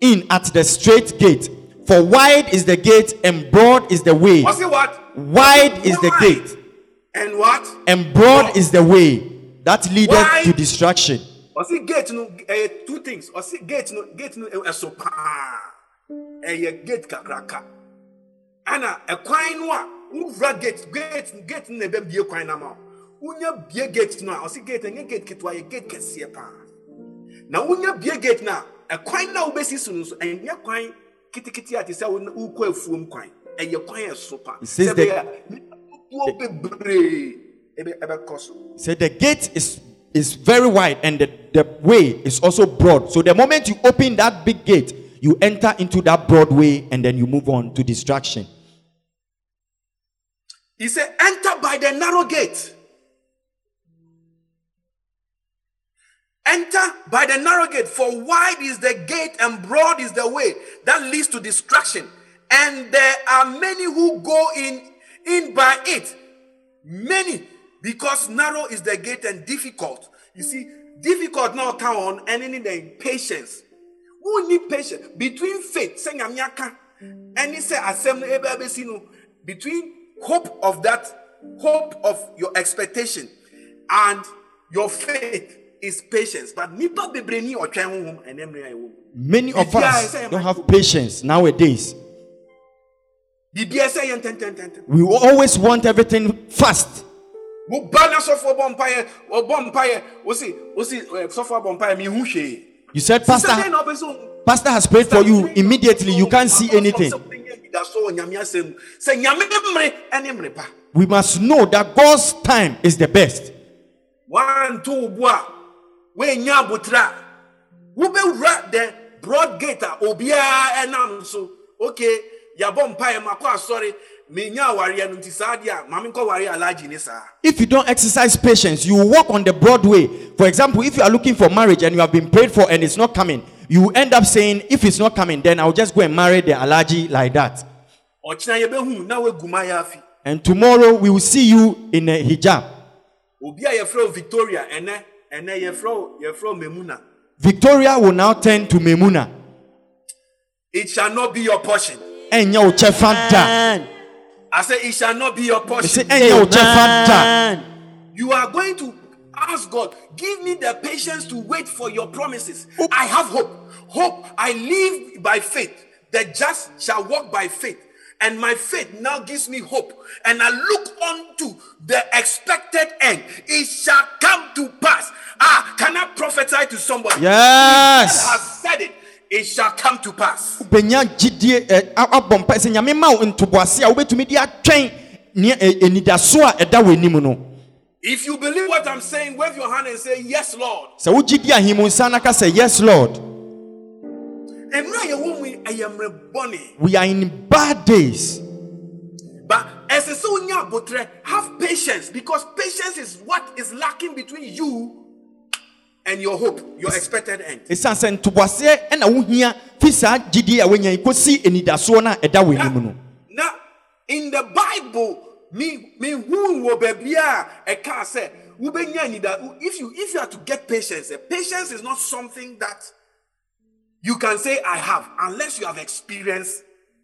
in at the straight gate, for wide is the gate and broad is the way. ɔse what? Wide is the Wide. gate. And what? And broad is the way that leadeth Wide. to destruction. ɔse gate no ɛyɛ two things. Ɔse gate no gate no ɛ- ɛso paa ɛyɛ gate kakraka. Ɛna ɛkwan no a wowura gate gate gate no na ɛbɛbie kwan no ama wo wonya bie gate no a ɔse gate ɛnyɛ gate ketewa yɛ gate kɛseɛ paa. Na wonya bie gate no a ɛkwan no a wobɛsi so no nso ketekete a te sɛ wo- wokɔ afuom kwan ɛyɛ kwan ɛso pa Sɛ nnipakuo bebree ɛbɛ- ɛbɛkɔ so So the gate is is very wide and the, the way is also broad. So the moment you open that big gate, you enter into that broad way and then you move on to destruction. He said, Enter by the narrow gate. Enter by the narrow gate, for wide is the gate and broad is the way that leads to destruction. And there are many who go in, in by it. Many, because narrow is the gate and difficult. You see, difficult now town and in the patience. Who need patience? Between faith, saying Amyaka, and he said, assembly between hope of that, hope of your expectation, and your faith is patience. But nipa bebree ni ɔtwɛn honhom ɛnɛ mmerɛ ɛwɔ. Many of us don't have patience nowadays. We always want everything fast. Mo ba na sɔfo bɔ mpaeɛ, ɔbɔ mpaeɛ, wosi wosi ɛ sɔfo mi hu hwee. You said, Pastor, dɛn na ɔbɛ so. Pastor has prayed for you. Immediately, you can't see anything. Sɛ nyame asɛm mu. Sɛ nyame mmere ɛne mmere pa. We must know that God's time is the best. wanto wo bo a woanya abotire a wobɛwura the broad gate a obiara ɛnam so okay yɛabɔ mpaeɛ makɔ asɔre If you don't exercise patience, you walk on the broad way. For example, if you are looking for marriage and you have been prayed for and it's not coming, you end up saying, If it's not coming, then I'll just go and marry the allergy like that. And tomorrow we will see you in a hijab. victoria ɛnɛ ɛnɛ yɛfrɛ wo yɛfrɛ wo memuna Victoria will now turn to Memuna. it shall not be your portion Enya wo kyɛfa da. I say it shall not be your Say portion enya wo kyɛfa da. You are going to ask God, give me the patience to wait for your promises. Oh. I have hope. Hope. I live by faith. The just shall walk by faith. And my faith now gives me hope. And I look unto the expected end. It shall come to pass. Ah, can I prophesy to somebody? Yes. has said it. It shall come to pass. Benya gyidie ɛ, a- abɔ mpa sɛ nyame ma wo ntoboase a wobɛtumi de atwɛn anidaso a ɛda w'anim no. If you believe what I'm saying, wave your hand and say, Yes, Lord. Sɛ wogyidi ahimu nsa na ka sɛ yes Lord. We are in bad days. But as a botre, have patience because patience is what is lacking between you and your hope, your expected end. ɛsiane sɛ ntoboaseɛ ɛna wohia fi saa gyidie a woanya yi kɔsi anidasoɔ no a ɛda w'anim no Now, in the Bible, me me who will be a car say if you if you are to get patience, eh, patience is not something that you can say I have unless you have experienced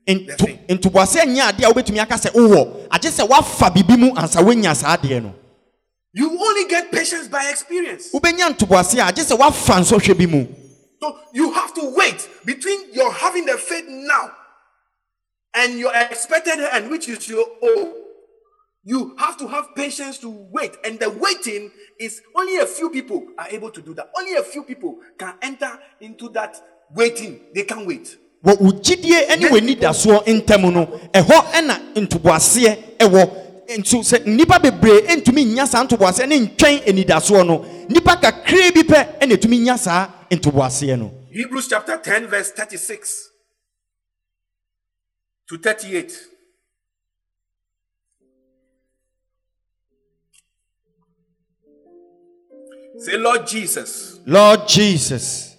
Nto- ntoboaseɛ nyɛ adeɛ a wobɛtumi aka sɛ wowɔ agye sɛ woafa biribi mu ansa woanya saa adeɛ no you only get patience by experience. wobɛnya ntoboaseɛ a agye sɛ woafa nsɔhwɛ bi mu So you have to wait between your having the faith now and your expected end, which is your own. You have to have patience to wait, and the waiting is only a few people are able to do that. Only a few people can enter into that waiting. They can't wait. wɔ wo gyidie ne w'anidasoɔ ntam no ɛhɔ ɛna ntoboaseɛ ɛwɔ nso sɛ nnipa bebree ntumi nya saa ntoboaseɛ ne ntwɛn anidasoɔ no nnipa kakraa bi pɛ ɛna ɛtumi nya saa ntoboaseɛ no Hebrews chapter 10, verse 36 to 38. Say, Lord Jesus, lord jesus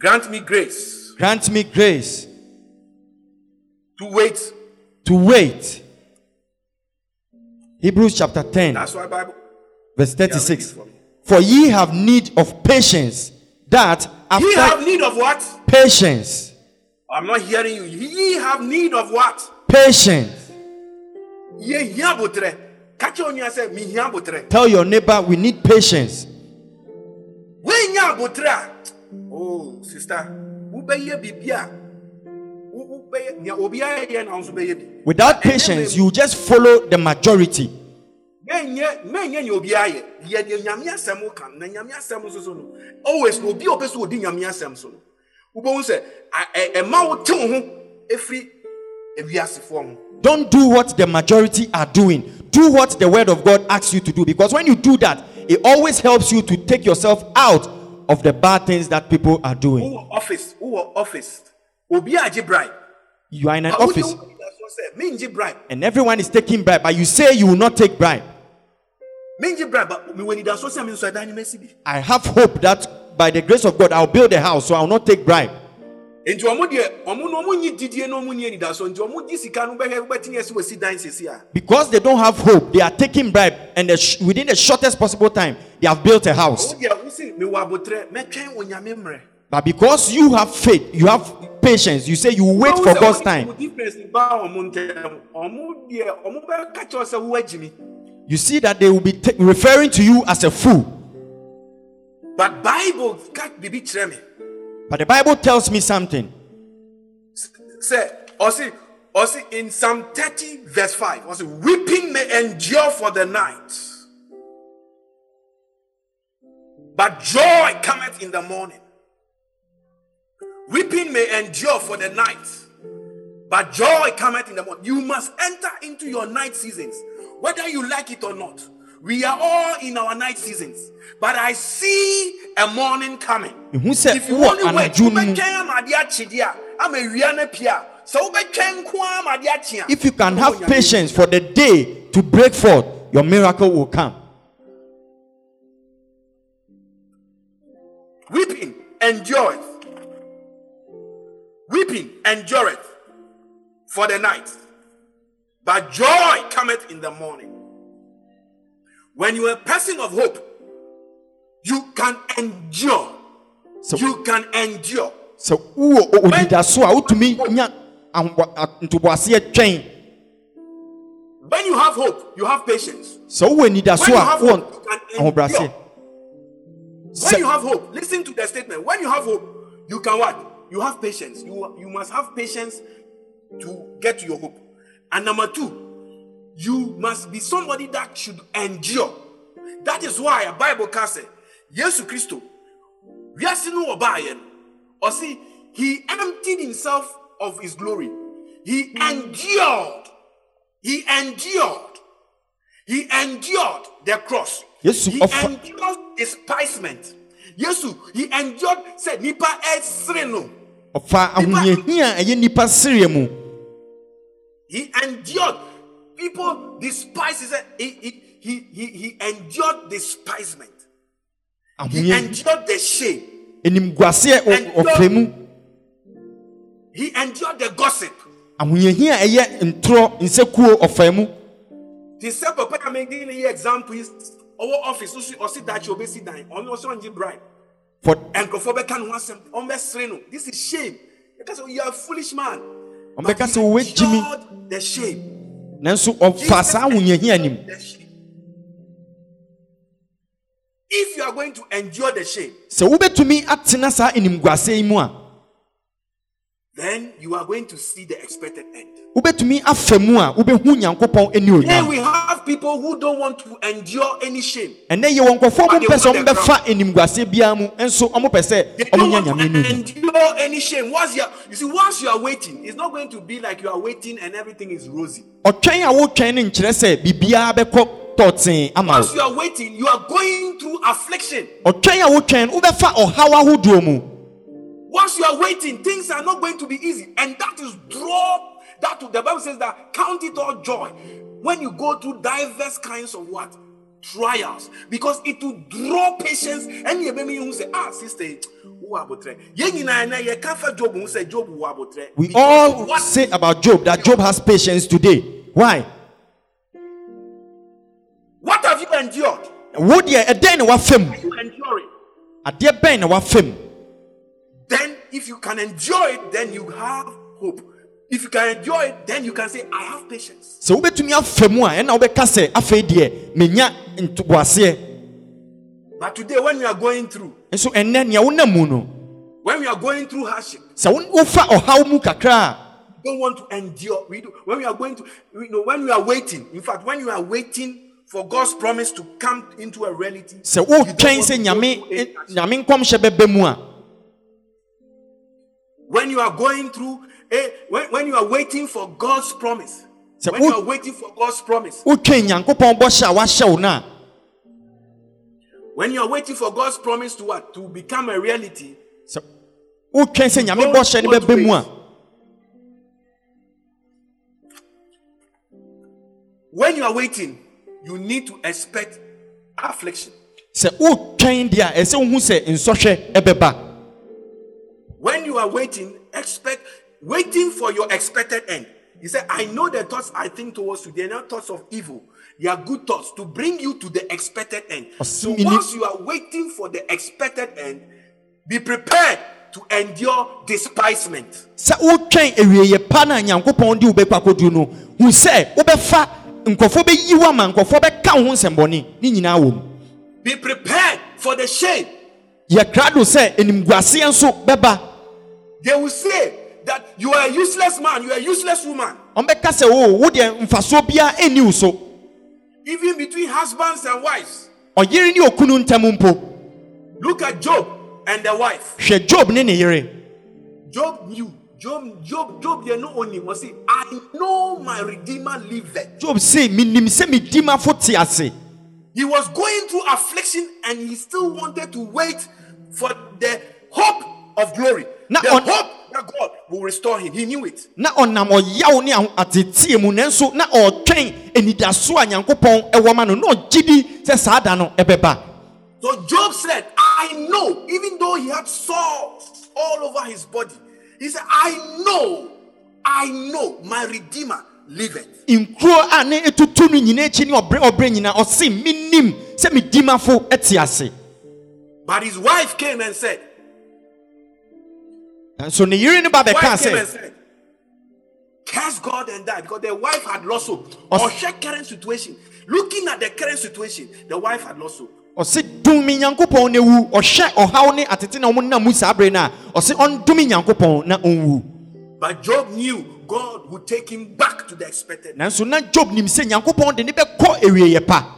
grant me grace grant me grace to wait. to wait hebrews chapter 10 That's why Bible. verse Yeah, read it 36 for for ye have need of patience that after Ye have need of what? patience I'm not hearing you. Ye have need of what? patience Ye. Catch on you say me hia tell your neighbor we need patience We nya botre. a, Oh, sister. Wo be ye bibia. Wo wo be ye nya obi na nso be bi. without patience you just follow the majority Menye menye nya obi aye. Ye de nyame asɛm wo kan. Na nyame asɛm nso so no. Always no obi a obeso odi nyame asɛm so no. Wo bo sɛ ɛma wo te wo ho efiri ewiasefoɔ ho. Don't do what the majority are doing. Do what the word of God asks you to do. Because when you do that, it always helps you to take yourself out of the bad things that people are doing. Wowɔ office, wowɔ office. Obi bribe. You are in an office. wo anidasoɔ say, Minji bribe. and everyone is taking bribe, but you say you will not take bribe. Minji bribe, but when it does so I mean, so I don't even see it. I have hope that by the grace of God, I'll build a house, so I'll not take bribe. Nti deɛ ɔmo no ɔmo nyi didie na nyi anidaso nti di sika no bɛhɛ bɛtini ɛsi wɔ si dan sisi a Because they don't have hope, they are taking bribe, and the within the shortest possible time, they have built a house. deɛ mi wɔ abotrɛ mɛtwɛn onyame mmerɛ. But because you have faith, you have patience, you say you wait for God's time. difference ba ɔmo ntɛm ɔmo deɛ ɔmo bɛ kakyɛ sɛ wo agyi mi You see that they will be referring to you as a fool. but bible ka bibi kyerɛ mi But the Bible tells me something. sɛ ɔsi ɔsi in psalm thirty verse five ɔsi weeping may endure for the night but joy cometh in the morning. Weeping may endure for the night but joy cometh in the morning. You must enter into your night seasons whether you like it or not we are all in our night seasons but i see a morning coming. Mehu sɛ if you wowɔ only wait anadwo no mu- wobɛtwɛn ama adeɛ akye deɛ a ama awia no pie a sɛ wobɛtwɛn nko ara ama adeɛ akye a If you can have patience for the day to break forth, your miracle will come. weeping endureth. Weeping endureth for the night. But joy cometh in the morning when you are a person of hope you can endure So- you can endure So, wowɔ o- onidaso a wotumi nya ahobo- a- ntoboaseɛ twɛn when you have hope you have patience So When you a have wowɔ hope, you can endure. When you have hope, listen to the statement. When you have hope, you can what? You have patience. You, you must have patience to get to your hope. And number two, you must be somebody that should endure. That is why a Bible can say, Jesus Christ, we are seeing no obayen. Or see, he emptied himself of his glory. He endured. He endured. He endured the cross. Yesu he ɔfa- endured despisement. Yesu, he endured said nipa esre no. ɔfa ahohiahia a ɛyɛ nnipa sereɛ mu He endured. People despise. He said he he he he, he endured despisement. He ahohia endured the shame. ɔ- ɔfrɛ mu He endured the gossip. ahohiahia a ɛyɛ ntorɔ nsɛkuo ɔfa mu He said, Papa, I'm making the example. Is our office, or sit that you'll be sit down. On also on bribe. for And Crawford can want some on the no. This is shame. Because oh, you are a foolish man. Sɛ oh, he wowɛ gyimi. endured the shame. Nanso ɔfa saa ahohiahia nim. If you are going to endure the shame, sɛ wobɛtumi atena saa animguaseɛ yi mu a then you are going to see the expected end. wobɛtumi afa mu a wobɛhu nyankopɔn ani Here onyam we have people who don't want to endure any shame. yɛwɔ nkɔfoɔ But mo they mpɛ sɛ want the ɔmbɛfa animguaseɛ biara mu nso ɔmo pɛ sɛ They ɔmo don't nya want nyame to no nim endure any shame. Once you, are, you see, once you are waiting, it's not going to be like you are waiting and everything is rosy. ɔtwɛn a no nkyerɛ sɛ biribiara bɛkɔ tɔɔtee ama Once wo you are waiting, you are going through affliction. ɔtwɛn a wotwɛn no wobɛfa ɔhaw ahodoɔ mu Once you are waiting, things are not going to be easy, and that is draw. That the Bible says that count it all joy when you go through diverse kinds of what trials, because it will draw patience. And you may who say, ah, sister, who are botre? Ye nyina na ye kafa Job who say Job who are botre. we all what say about job that job has patience today why what have you endured? wo deɛ ɛdɛn na wafam You endure it. adeɛ bɛn na wafam Then, if you can endure it, then you have hope. If you can endure it, then you can say, I have patience. So wobɛtumi afa mu a ɛna wobɛka sɛ afei deɛ menya ntoboaseɛ But today, when we are going through, nso ɛnnɛ nea wonam mu no when we are going through hardship, sɛ wo- wofa ɔhaw mu kakra we don't want to endure. We do, when we are going to, we know, when we are waiting, in fact, when you are waiting for God's promise to come into a reality, sɛ don't wotwɛn want sɛ nyame hardship. nyame nkɔmhyɛ bɛbɛ mu a when you are going through, eh, when, when you are waiting for God's promise, when you are waiting for God's promise, wotwɛn nyankopɔn bɔhyɛ a wahyɛ wo no a when you are waiting for God's promise to what? To become a reality, sɛ wotwɛn sɛ nyame Don't bɔhyɛ no want bɛbɛ mu a to when you are waiting, you need to expect affliction. sɛ wotwɛn deɛ a ɛsɛ wohu sɛ nsɔhwɛ ɛbɛba When you are waiting, expect waiting for your expected end. He said, I know the thoughts I think towards you, they are not thoughts of evil. They are good thoughts to bring you to the expected end. So once you are waiting for the expected end, be prepared to endure despisement. sɛ wotwɛn awieyɛ pa no a nyankopɔn de wobɛkɔ akɔduru no hu sɛ wobɛfa nkɔfoɔ bɛyi wo ama nkɔfoɔ bɛka wo ho nsɛmbɔne ne nyinaa wɔ mu Be prepared for the shame. yɛkra do sɛ animguaseɛ nso bɛba They will say that you are a useless man, you are a useless woman. ɔmbɛka sɛ o wo deɛ mfasoɔ biara ɛnni wo so Even between husbands and wives. ɔyere ne okunu ntam mpo Look at Job and the wife. hwɛ job ne ne yere Job knew. Job, Job, Job, you know only was say, I know my Redeemer liveth. job se menim sɛ medi mafo te ase He was going through affliction and he still wanted to wait for the hope of glory. Now the on- hope that God will restore him. He knew it. na ɔnam ɔyaw ne ateteɛ mu nanso na ɔtwɛn anidaso a nyankopɔn ɛwɔ ma no na ɔgye di sɛ saa da no ɛbɛba So Job said, I know, even though he had sores all over his body, he said, I know, I know my Redeemer liveth. nkuro a ne etutu no nyinaa akyi ne ɔbrɛ ɔbrɛ nyinaa ɔse menim sɛ medi mafo ɛte ase But his wife came and said, nso ne yere no ba bɛka wife came and sɛ said, Curse God and die because the wife had lost hope. Or check current situation. Looking at the current situation, the wife had lost hope. ɔse dome nyankopɔn na wu ɔhwɛ ɔhaw ne atete na ɔmo nam saa bere no a ɔse ɔndome nyankopɔn na ɔnwu But Job knew God would take him back to the expected. nanso na job nim sɛ nyankopɔn de ne bɛkɔ awieyɛ pa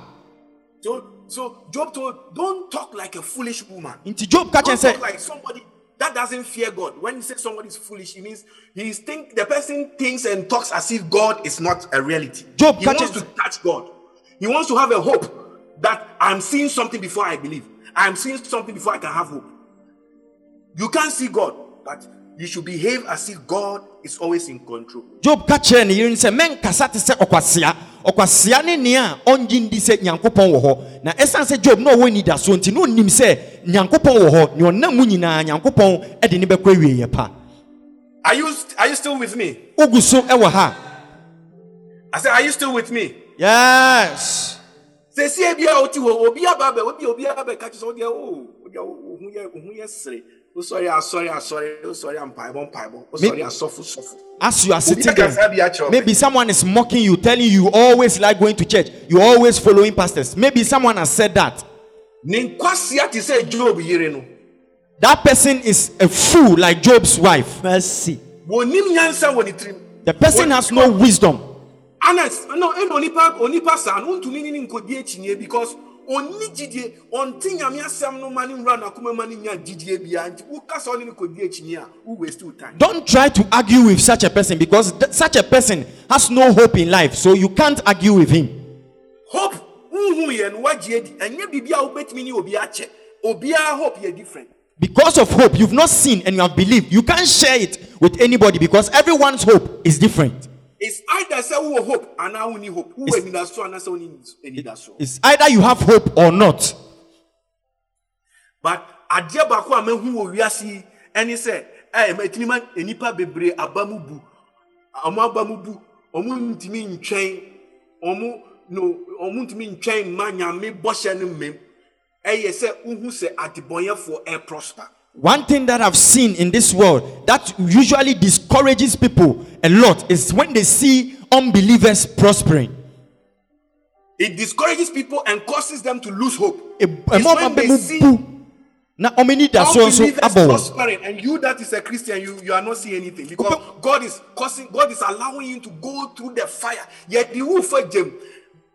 So, so Job told, don't talk like a foolish woman. nti job ka kyɛn Don't talk like somebody that doesn't fear God. When you say somebody is foolish, it means he's think the person thinks and talks as if God is not a reality. Job he wants to touch God. He wants to have a hope that I'm seeing something before I believe. I'm seeing something before I can have hope. You can't see God, but you should behave as if God is always in control. job ka kyerɛ ne yere sɛ mɛnkasa te sɛ ɔkwasea ɔkwasea ne nea ɔngye ndi sɛ nyankopɔn wɔ hɔ na ɛsiane sɛ job na ɔwɔ anidasoɔ nti na ɔnim sɛ nyankopɔn wɔ hɔ nea ɔnam mu nyinaa nyankopɔn de ne bɛkɔ awieyɛ pa Are you are you still with me? wogu so ɛwɔ ha I said, Are you still with me? yes sɛ sie bia a wote hɔ obi aba bɛ obi obi aba bɛka kyerɛ sɛ wodeɛ o wodeɛ wo ho yɛ ho yɛ sere wosɔre asɔre asɔre wosɔre mpaebɔ mpaebɔ. Wosɔre asɔfo sɔfo as you are sitting there maybe someone is mocking you telling you you always like going to church you always following pastors. Maybe someone has said that. Ne nkwasea te sɛ job yere no that person is a fool like job's wife. Mercy. Wɔnim nyansa wɔ ne tirim the person has no wisdom. Honest no ɛna onipa onipa saa no wontumi ne ne nkɔdi akyinnye because ɔnni gyidie ɔnte nyame asɛm no ma ne nwura n'akoma ma ne nya gyidie biara nti woka sɛ ɔne ne kɔdi akyinnye a wo waste wo time Don't try to argue with such a person because th- such a person has no hope in life. So you can't argue with him. hope wohu yɛ no woagye adi ɛnyɛ biribi a wobɛtumi ne obi akyɛ obiara hope yɛ different Because of hope, you've not seen and you have believed. You can't share it with anybody because everyone's hope is different. It's either sɛ wowɔ hope anaa wonni hope. Wowɔ anidasoɔ anaasɛ wonni anidasoɔ It's either you have hope or not. but adeɛ baako a mahu wɔ wiase yi ɛne sɛ ɛyɛ matumi ma nnipa bebree aba mu bu. Ɔmo aba mu bu. Ɔmo ntumi ntwɛn. Ɔmo no ɔmo ntumi ntwɛn mma nyame bɔhyɛ no mmam ɛyɛ sɛ wohu sɛ adebɔnyɛfoɔ ɛprosper One thing that I've seen in this world that usually discourages people a lot is when they see unbelievers prospering. it discourages people and causes them to lose hope. It's when they see na ani da so nso prospering and you that is a christian you you are not seeing anything because god is causing god is allowing you to go through the fire. Yet the wo fa gyem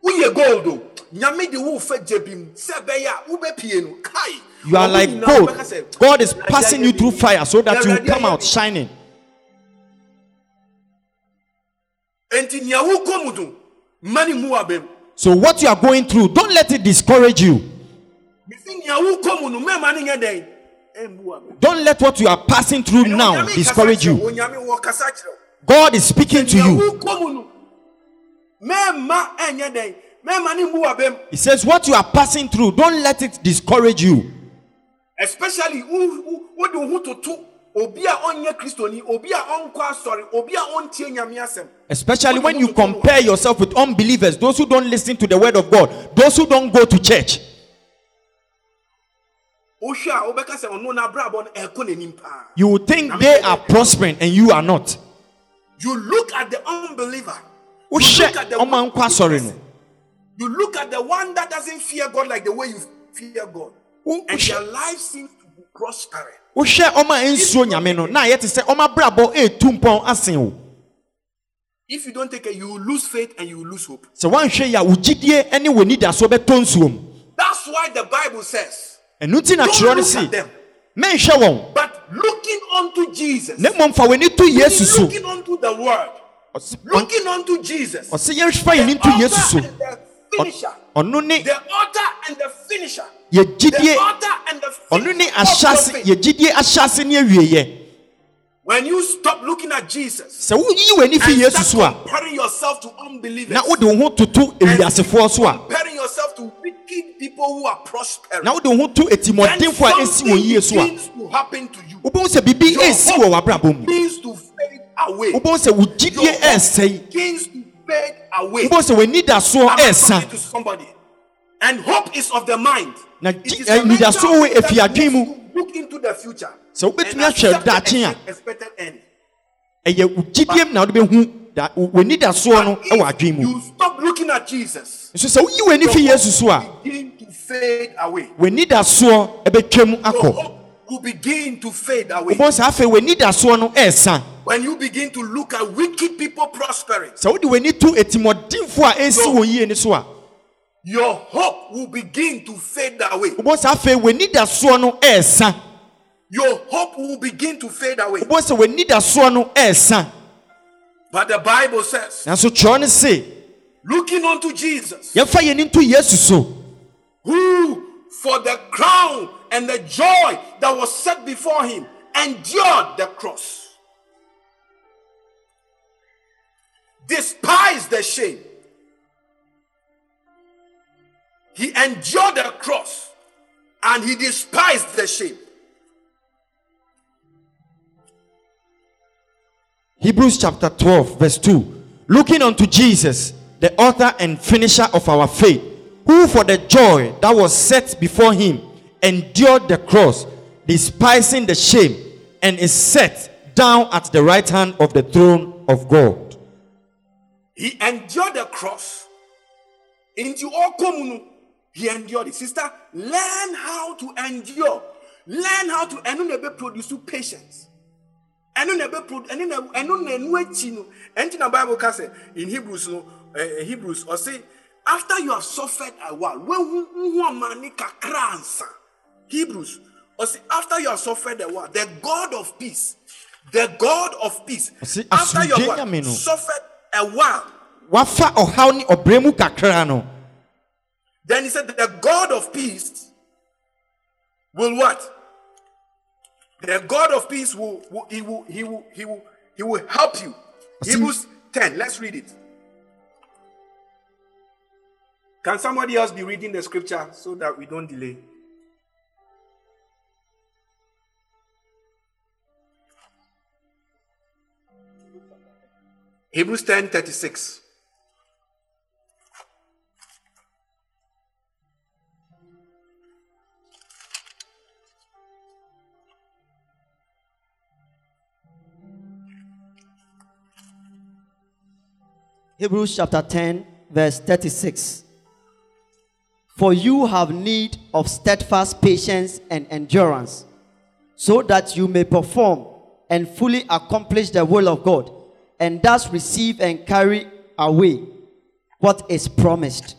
woyɛ gold o nyame de wo fa gye bi mu sɛ ɛbɛyɛ a wobɛpie no kai You are like gold. God is passing you through fire so that you come out shining. enti nea wokɔ mu do mma ne mu aba So what you are going through, don't let it discourage you. mesi nea wokɔ mu no mɛma ne nyɛ dɛn ɛmmu aba mu. Don't let what you are passing through now discourage you. onyame wɔ kasa kyerɛ wo. God is speaking to you. He says, What you are passing through, don't let it discourage you. especially wo wo wode wo ho toto obi a ɔnyɛ kristoni obi a ɔnkɔ asɔre obi a ɔntie nyame asɛm Especially when you compare yourself with unbelievers, those who don't listen to the word of God, those who don't go to church. wohwɛ a wobɛka sɛ ɔno n'abrabɔ no ɛkɔ n'anim paa You think they are prospering and you are not. you look at the unbeliever ɔmo one ankɔ asɔre no. you look at the one that doesn't fear god like the way you fear god. Wo- and their life seems to be prospering. Wohwɛ ɔma nsuo nyame no na ayɛ te sɛ ɔma brabɔ ɛtu mpɔn asen o. If you don't take it you will lose faith and you will lose hope. Sɛ woanhwɛ yi a wo gyidie ne w'anidasoɔ bɛtɔ nsuo mu that's why the bible says ɛno nti na kyerɛ no se menhwɛ wɔn but looking unto jesus na mmom fa w'ani to yesu so looking unto the word looking unto jesus. ɔse yɛmfa yɛni the to yesu so author and the finisher. ɔno ne the author and the finisher. Yɛ the gyidie author and the ɔno ne finisher of your ahyɛse faith. yɛ gyidie ahyɛse ne awieɛ when you stop looking at jesus sɛ woyi w'ani fi and yesu so start a comparing yourself to unbelievers na wode wo ho toto ewiasefoɔ so a comparing yourself to wicked people who are prospering. Na wode wo ho to then etimmɔdenfoɔ a ɛsi something wɔn yie so a begins to happen to you. Wobɛhu sɛ biribi Your ɛnsi hope wɔ w'abrabɔ mu. begins to fade away. Wobɛhu sɛ wo Your gyidie hope ɛnsɛe begins to fade away wobɛhu sɛ w'anidasoɔ Am I ɛnsa talking to somebody. And hope is of the mind. Na It gyi- is a eh, mental nidasoɔ wɔ thing that efiadwen mu. makes you look into the future. Sɛ wobɛtumi and ahwɛ accept the daakye a, expect- expected end. Ɛyɛ wo gyidie mu na wode bɛhu da- wo- w'anidasoɔ no If ɛwɔ adwen mu. you stop looking at jesus nso sɛ woyi w'ani fi your yesu so a. hope will begin to fade away. W'anidasoɔ ɛbɛtwa mu your akɔ hope will begin to fade away. Wobɛhu sɛ afei w'anidasoɔ no ɛɛsa when you begin to look at wicked people prospering sɛ wode w'ani to etimmɔdenfoɔ a ɛnsi wɔn yie no so a your hope will begin to fade away. Wobɛhu sɛ afei w'anidasoɔ no ɛɛsa your hope will begin to fade away. Wobɛhu sɛ w'anidasoɔ no ɛɛsa but the bible says nanso kyerɛ no se looking unto jesus yɛmfa yɛni nto yesu so. who for the crown and the joy that was set before him endured the cross. Despised the shame. He endured the cross and he despised the shame. Hebrews chapter 12, verse 2. Looking unto Jesus, the author and finisher of our faith, who for the joy that was set before him endured the cross, despising the shame, and is set down at the right hand of the throne of God. he endured the cross. Into all common he endured it. Sister learn how to endure. Learn how to and never produce patience. Ɛno na ɛbɛ pro ɛno na ɛno na ɛno akyi no bible ka sɛ in hebrews no ɛɛ hebrews ɔse after you have suffered a while when hu amane kakra ansa hebrews ɔse after you have suffered a war, the god of peace the god of peace Ɔse, after you have no. suffered a war, Wafa ɔhaw ne ɔbrɛ mu kakra no. then he said the god of peace will what? The god of peace will, will he will he will he will he will help you. Ɔse- hebrews 10 let's read it. Can somebody else be reading the scripture so that we don't delay hebrews 10 36 Hebrews chapter 10, verse 36. For you have need of steadfast patience and endurance, so that you may perform and fully accomplish the will of God, and thus receive and carry away what is promised.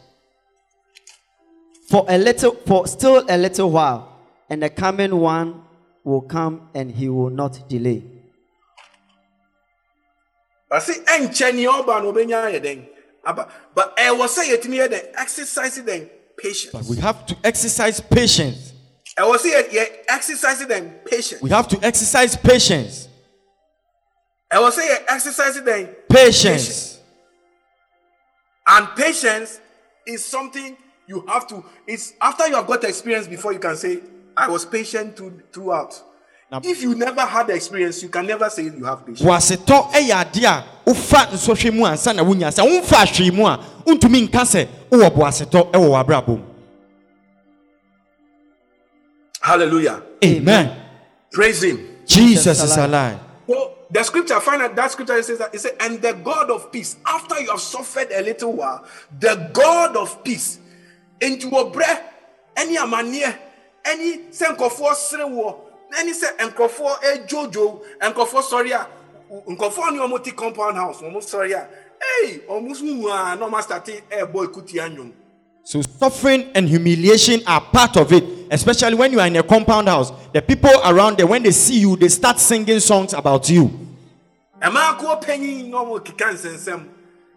For a little, for still a little while, and the coming one will come, and he will not delay. ɔse ɛnkyɛ nea ɔba no ɔbɛnya ayɛ dɛn aba but ɛwɔ sɛ yɛtumi yɛ dɛn exercise dɛn patience We have to exercise patience. ɛwɔ sɛ yɛ yɛ exercise dɛn patience We have to exercise patience. Ɛwɔ sɛ yɛ exercise dɛn Patience. And patience is something you have to, it's after you have got experience before you can say, I was patient to, throughout. Now- if you never had the experience, you can never say you have patience. boasetɔ yɛ adeɛ a wofa nsɔhwɛ mu ansa na wonya sɛ womfa ahwee mu a wontumi nka sɛ wowɔ boasetɔ wɔ w'abrabɔ mu Hallelujah. amen Praise Him. jesus is alive So the scripture, find out that scripture says that it says, and the God of peace, after you have suffered a little while, the God of peace, into your breath, any amania, any senkofo serewo, any se enkofo e jojo, enkofo sorry, enkofo ni omo ti compound house, omo sorry, hey, almost no master start eh boy kuti anyum. So suffering and humiliation are part of it, especially when you are in a compound house. The people around there, when they see you, they start singing songs about you. Ema ko penyin no mo kika nsensem.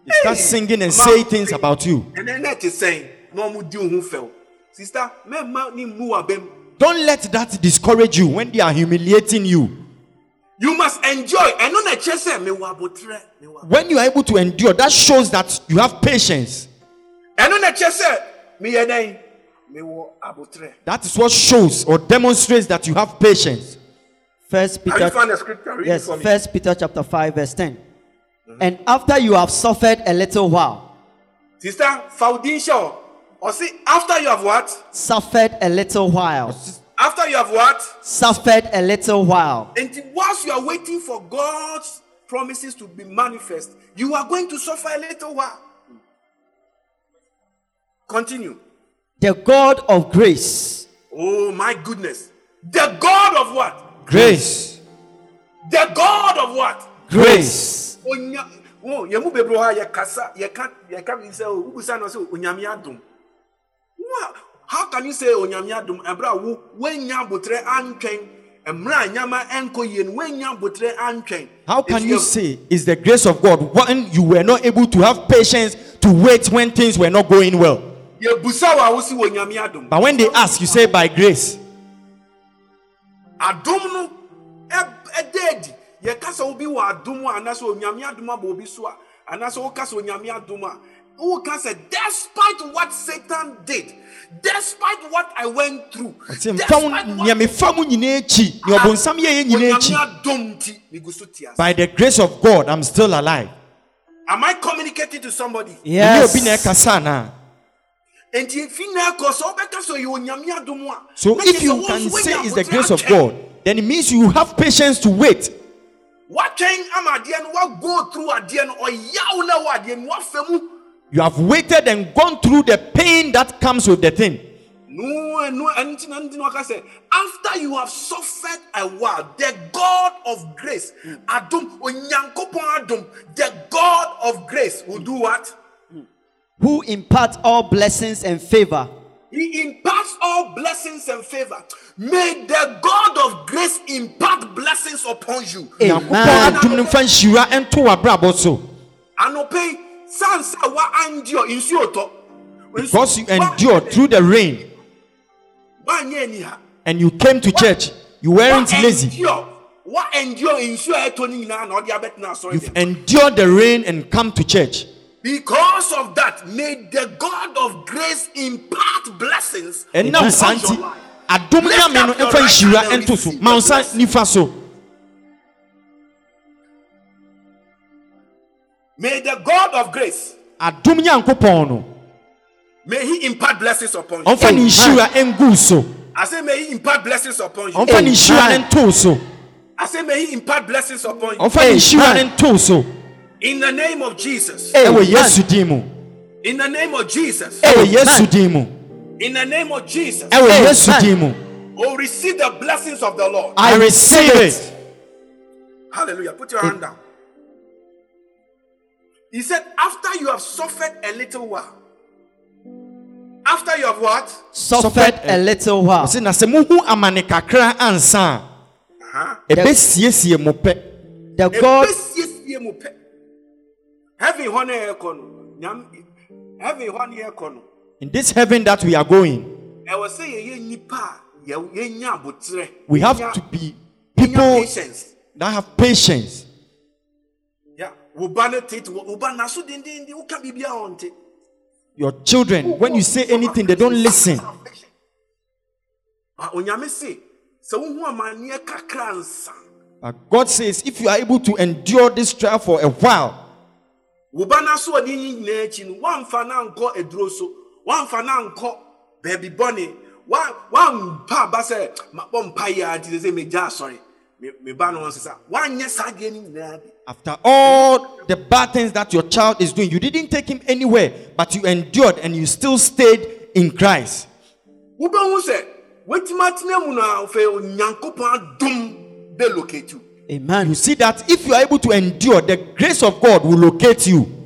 They start singing and say things about you. And then that is saying, no mo di ohun fell. Sister, me ma ni mu abem. Don't let that discourage you when they are humiliating you. You must enjoy. And on the chest, me wa abotre, me wa. When you are able to endure, that shows that you have patience. That is what shows or demonstrates that you have patience. First Peter found the scripture? Read Yes, it for me. First Peter chapter 5, verse 10. Mm-hmm. And after you have suffered a little while, Sister, foundation. Or see, after you have what? suffered a little while, After you have what? suffered a little while. And whilst you are waiting for God's promises to be manifest, you are going to suffer a little while. Continue. The God of grace, Oh my goodness. The God of what? Grace. The God of what? Grace. onya wo yɛn mu bebree hɔ a yɛkasa yɛka yɛka bi sɛ o wubusa na sɛ onyame adom how can you say onyame adom ɛbrɛ a wo woanya abotire antwɛn mmerɛ a nyama ɛnkɔ yie no woanya abotire antwɛn How can you say is the grace of God when you were not able to have patience to wait when things were not going well? Yɛbusa wo a wosi wɔ nyame adom. But when they ask, you say by grace. adom no ɛ- ɛda adi yɛka sɛ obi wɔ adom a anaasɛ onyame adom aba obi so a anaasɛ woka onyame adom a woka sɛ despite what satan did despite what i went through Ɔte mfa wo despite what nea mefa mu nyinaa akyi. Nea ah, ɔbonsam yɛyɛ nyinaa akyi. onyame adom nti megu so te ase. By the grace of God I'm still alive. am i communicating to somebody? Ɛnyɛ obi na yes, ɛkasa anaa? So if you can say it's the grace of. God, then it means you have patience to wait. woatwɛn ama adeɛ no woago through adeɛ no ɔyaw na wɔ adeɛ no woafa mu You have waited and gone through the pain that comes with the thing. No, no, and nti na nti na waka after you have suffered a while, the God of grace, hmm. Onyankopɔn Adom, the God of grace will do what? Who impart all blessings and favor He imparts all blessings and favor. May the God of grace impart blessings upon you. Nyankopɔn Amen. adom no mfa nhyira nto w'abrabɔ so. Anɔpɛ yi, san sɛ wa endure nsuo. Because you endured through the rain Wanyɛ ani ha. and you came to church, you weren't lazy. endure. Wa endure nsuo a ɛtɔ no nyinaa na ɔde abɛtena asɔre You've endured the rain and come to church. Because of that, may the God of grace impart blessings. ɛnam upon saa your nti life. adom Lift nyame no up your nhyira hand and nto so receive ma wo the nsa nifa so May the God of grace, adom nyankopɔn no may He impart blessings upon you. ɔmfa ne Amen. nhyira ngu so I say, may He impart blessings upon you. ɔmfa ne nhyira nto so I say, may He impart blessings upon you. ɔmfa ne nhyira nto so In the name of Jesus. ɛwɔ Amen. yesu din mu In the name of Jesus. ɛwɔ Amen. yesu din mu In the name of Jesus. ɛwɔ Amen. yesu din mu Oh, receive the blessings of the Lord. i receive it Hallelujah. Put your hand down. He said, after you have suffered a little while, after you have what? suffered a little while ɔsɛ na sɛ mohu amane kakra ansa Uh-huh. a mo pɛ the God Ebesiesie mu pɛ. Heaven hɔ no yɛ kɔ no. Nyam heaven hɔ no yɛ no. in this heaven that we are going Ɛwɔ sɛ yɛyɛ nnipa a yɛ- yɛnya abotire. we have Yɛnya- to be yɛnya people patience. that have patience Yeah. wo ba no tete wo wo ba naso dendenden woka biribi a ɔnte Your children, when you say anything, they don't listen. Ba onyame se sɛ wohu amanneɛ kakra nsa But God says, if you are able to endure this trial for a while, wo ba no so ɔde yi nyinaa akyi no woamfa no ankɔ aduro so woamfa no ankɔ baabi bɔne. Woa- woampa aba sɛ mabɔ mpa yi a nti sɛ sɛ megya asɔre. Me- me ba no ɔnse sa woanyɛ saa deɛ no nyinaa bi. After all the bad things that your child is doing, you didn't take him anywhere, but you endured and you still stayed in Christ. wobɛhu sɛ woatumi atena mu no a afei onyankopɔn adom bɛlocate you Amen. You see that if you are able to endure, the grace of God will locate you.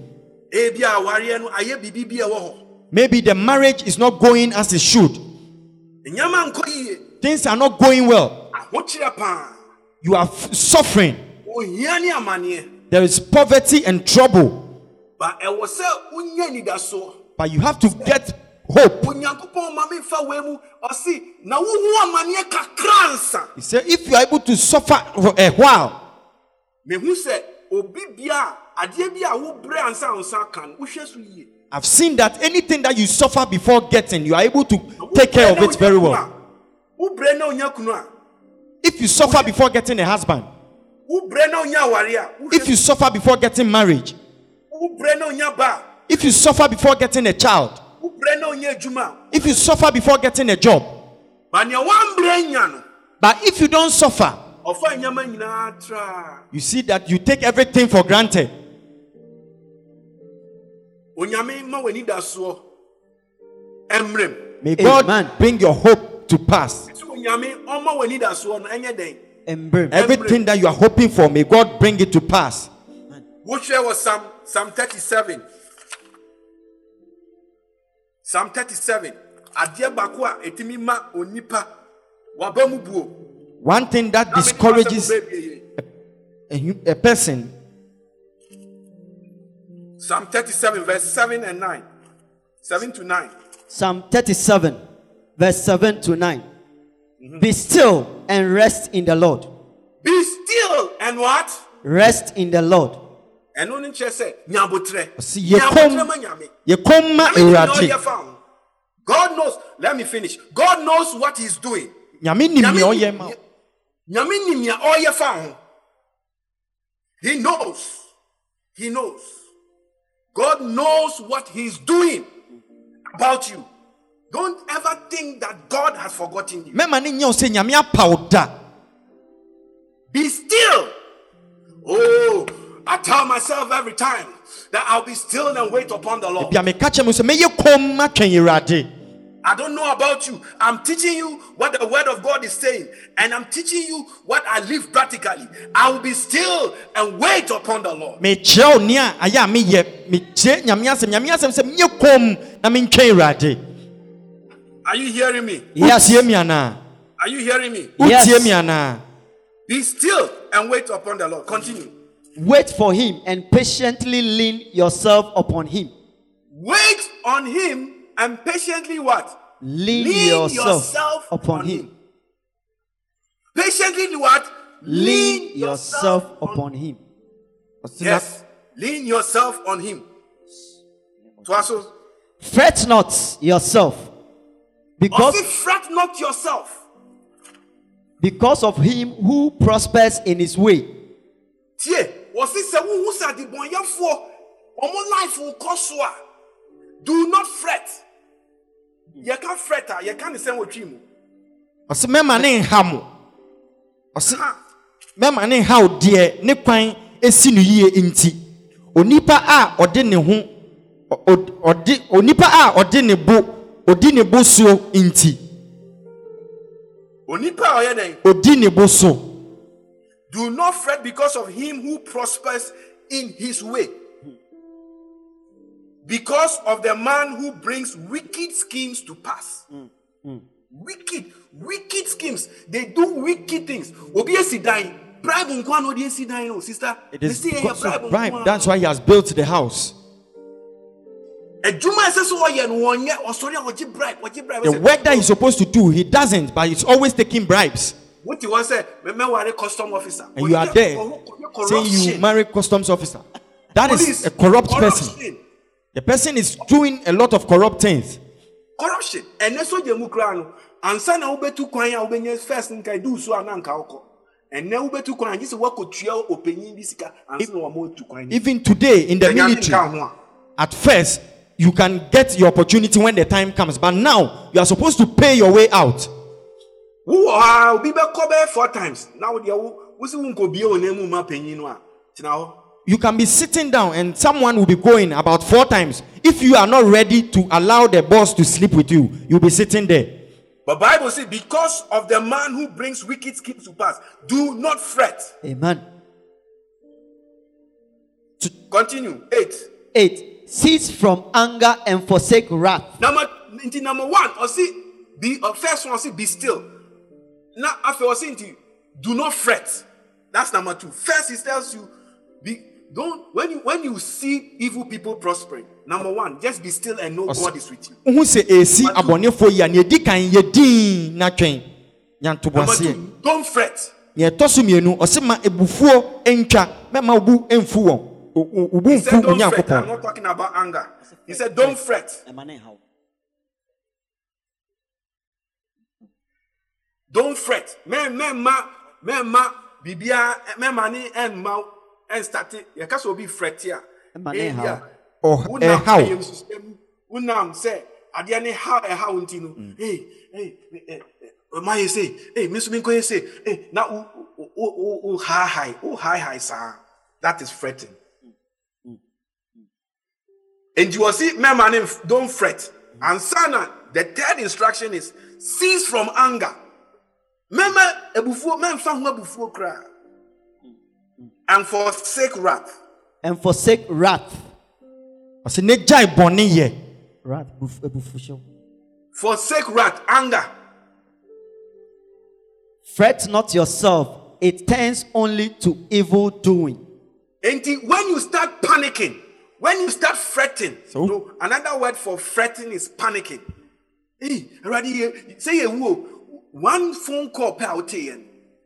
ebi a awareɛ no ayɛ biribi bi a ɛwɔ hɔ Maybe the marriage is not going as it should, nneɛma nkɔ yie things are not going well, you are f- suffering, ohia ne amanneɛ there is poverty and trouble, ba ɛwɔ sɛ wonya anidasoɔ but you have to get hope. onyankopɔn ma memfa wei mu ɔse na wohu amanneɛ kakra nsa He said, if you are able to suffer for a while, mehu sɛ obi bia a adeɛ bi a wobrɛ ansa wo nsa ka no wohwɛ so yie. I've seen that anything that you suffer before getting, you are able to take care of it very well. wobrɛ na onya kunu a If you suffer before getting a husband, wobrɛ na onya aware a wohwɛ. If you suffer before getting marriage, wobrɛ na onya ba if you suffer before getting a child, a wobrɛ na onya adwuma a if you suffer before getting a job, ba nea woambrɛ nya no but if you don't suffer, ɔfa nnyɛma nyinaa tra you see that you take everything for granted. onyame ma w'ani da soɔ ɛmmerɛm May God Amen. bring your hope to pass. sɛ onyame ɔma w'ani da soɔ no ɛnyɛ dɛn Embrem. Everything that you are hoping for, may God bring it to pass. wohwɛ wɔ psalm psalm 37 psalm 37 adeɛ baako a ɛtumi ma onipa waba mu buo. One thing that discourages m'asɛm a, a person. Psalm 37 verse 7 and 9 7 to 9 Psalm 37, verse 7 to 9. Mm-hmm. Be still and rest in the Lord. be still and what? Rest in the Lord. Ɛno no nkyerɛ sɛ nyabotrɛ Ɔse, "Yɛ nyabotrɛ ma nyame yɛkɔm ma Nyame nim nea Awurade. ɔyɛ fa ho. god knows let me finish god knows what he's doing Nyame nim nea ɔyɛ ma. Nyame nim nea ɔyɛ fa ho. He knows. He knows. God knows what He's doing about you. Don't ever think that God has forgotten you. mɛma ne nyɛ wo sɛ nyame da Be still. Oh, I tell myself every time that I'll be still and wait upon the Lord. bia meka mu sɛ mɛyɛ kɔm ma twɛn I don't know about you. I'm teaching you what the word of God is saying, and I'm teaching you what I live practically. I will be still and wait upon the Lord. mekyerɛ wo nea ayɛ a meyɛ mekyerɛ nyame asɛm nyame asɛm sɛ menyɛ kɔm na mentwɛn Are you hearing me? Yes. wotie mi anaa Are you hearing me? Yes. wotie mi anaa Be still and wait upon the Lord. Continue. Wait for him and patiently lean yourself upon him. Wait on him and patiently what? Lean, Lean yourself, yourself upon him. him. Patiently what? Lean yourself upon him. Yes. Lean yourself on him. Twaso. Fret not yourself because, fret not yourself. because of him who prospers in his way. Tie, wɔsi sɛ wohu sɛ adebɔnyɛfoɔ ɔmo life kɔ so a do not fret. Yɛka fret a yɛka ne sɛ wɔtwi mu. ɔsɛ mɛma ne nha mo Ha. mɛma ne nha deɛ ne kwan esi no yie nti onipa a ɔde ne ho ɔde onipa a ɔde ne bo odi ne bo so nti Onipa a ɔyɛ dɛn? odi ne bo so Do not fret because of him who prospers in his way. Because of the man who brings wicked schemes to pass. Wicked, wicked schemes. They do wicked things. Obi esi dan. Bribe nkwa no odi esi dan no, sister. it is because "Eh, of bribe that's why he has built the house Adwuma a ɛsɛ sɛ ɔyɛ no wɔnyɛ ɔsɔre a ɔgye bribe, ɔgye bribe. the work that he's supposed to do he doesn't but he's always taking bribes Wote hɔ sɛ, "Me- mɛware custom officer. and you are there saying you marry customs officer That is a corrupt person. The person is doing a lot of corrupt things. corruption ɛnɛ sogya mu koraa no ansa na wobɛtu kwan a wobɛnya first nka du so a na nka wokɔ ɛnɛ wobɛtu kwan a gye sɛ woakɔtua ɔpanyin bi sika ansa na wama tu kwan. Even today in the military, at first you can get your opportunity when the time comes, but now you are supposed to pay your way out. Wowɔ ha obi bɛkɔ bɛyɛ four times na wodeɛ wo wosi wo nkɔbie wɔ n'amu ma panyin no a tena hɔ You can be sitting down and someone will be going about four times. If you are not ready to allow the boss to sleep with you, you'll be sitting there. but bible say because of the man who brings wicked schemes to pass do not fret Amen. continue eight 8. Cease from anger and forsake wrath. number number one ɔsi be uh, first one ɔsi be still na afei ɔsi nti do not fret. That's number two. First he tells you be don't when you when you see evil people prospering number one just be still and know god is with you. Wohu sɛ esi abɔnefoɔ yi a nea ɛdi kan yɛ din na twɛn number two don't fret. Nea ɛtɔ so mmienu ɔse ma ebufuo ntwa mɛma wo bu mfu wɔn O- o- wo bu he said don't fret. i'm onyankopɔn not talking about anger. He said don't fret don't fret. Mɛ mɛma mɛma bibia mɛma ne ɛnma ɛnstate yɛka sɛ obi fret a Ɛma ne ebi haw. a Ɔ- wonam ɛhaw. ayamsusɛm mu, wonam sɛ adeɛ ne haw ɛhaw nti no ei ei ɛ- ɛ- ɔma yɛ sei ei me nso menkɔ yɛ sei ei na wo wo- wo wo- wo haahae wo haahae saa that is fretting. Nti wɔsi mɛma ne mf- don't fret. Ansa na the third instruction is cease from anger mɛma abufuo mɛmfa ho abufuo koraa and forsake wrath And forsake wrath. ɔse ne gyae bɔne yɛ Wrath. buf- ebufuhyew. forsake wrath anger Fret not yourself, it tends only to evil doing. Enti, when you start panicking, when you start fretting, So? no, another word for fretting is panicking. Say a wo one phone call here.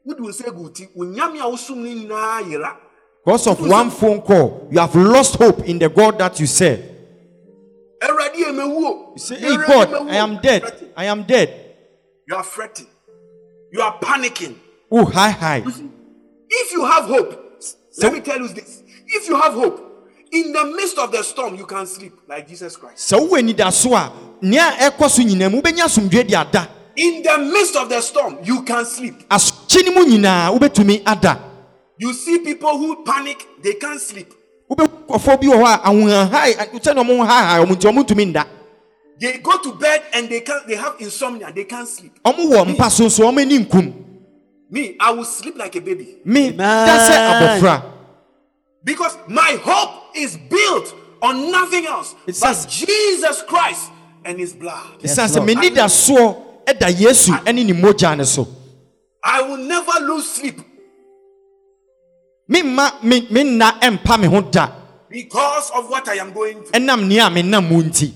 Would you say good? Unyami ausumi na yera. because of one phone call you have lost hope in the god that you serve me wo. you say hey god i am dead i am dead You are fretting. You are panicking. oh hi hi If you have hope, let me tell you this. If you have hope, in the midst of the storm, you can sleep like Jesus Christ. sɛ wowɔ anidaso a nea ɛkɔ so nyinaa mu wobɛnya asomdwe de ada In the midst of the storm, you can sleep. asokye no mu nyinaa wobɛtumi ada You see people who panic, they can't sleep. wobɛkɔfoɔ bi wɔ hɔ a ahohahae sɛne ɔmo hahae ɔmo nti ɔmo ntumi nda They go to bed and they can't they have insomnia, they can't sleep. ɔmo wɔ mpa so so ɔmo ani nkum Me, I will sleep like a baby. me da sɛ abɔfra Because my hope is built on nothing else It but says- Jesus Christ and his blood. ɛsiane sɛ Lord. m'ani da soɔ ɛda yesu ɛne ne mogya ne so I will never lose sleep memma me me nna ɛmpa me ho da because of what I am going through. ɛnam nea menam mu nti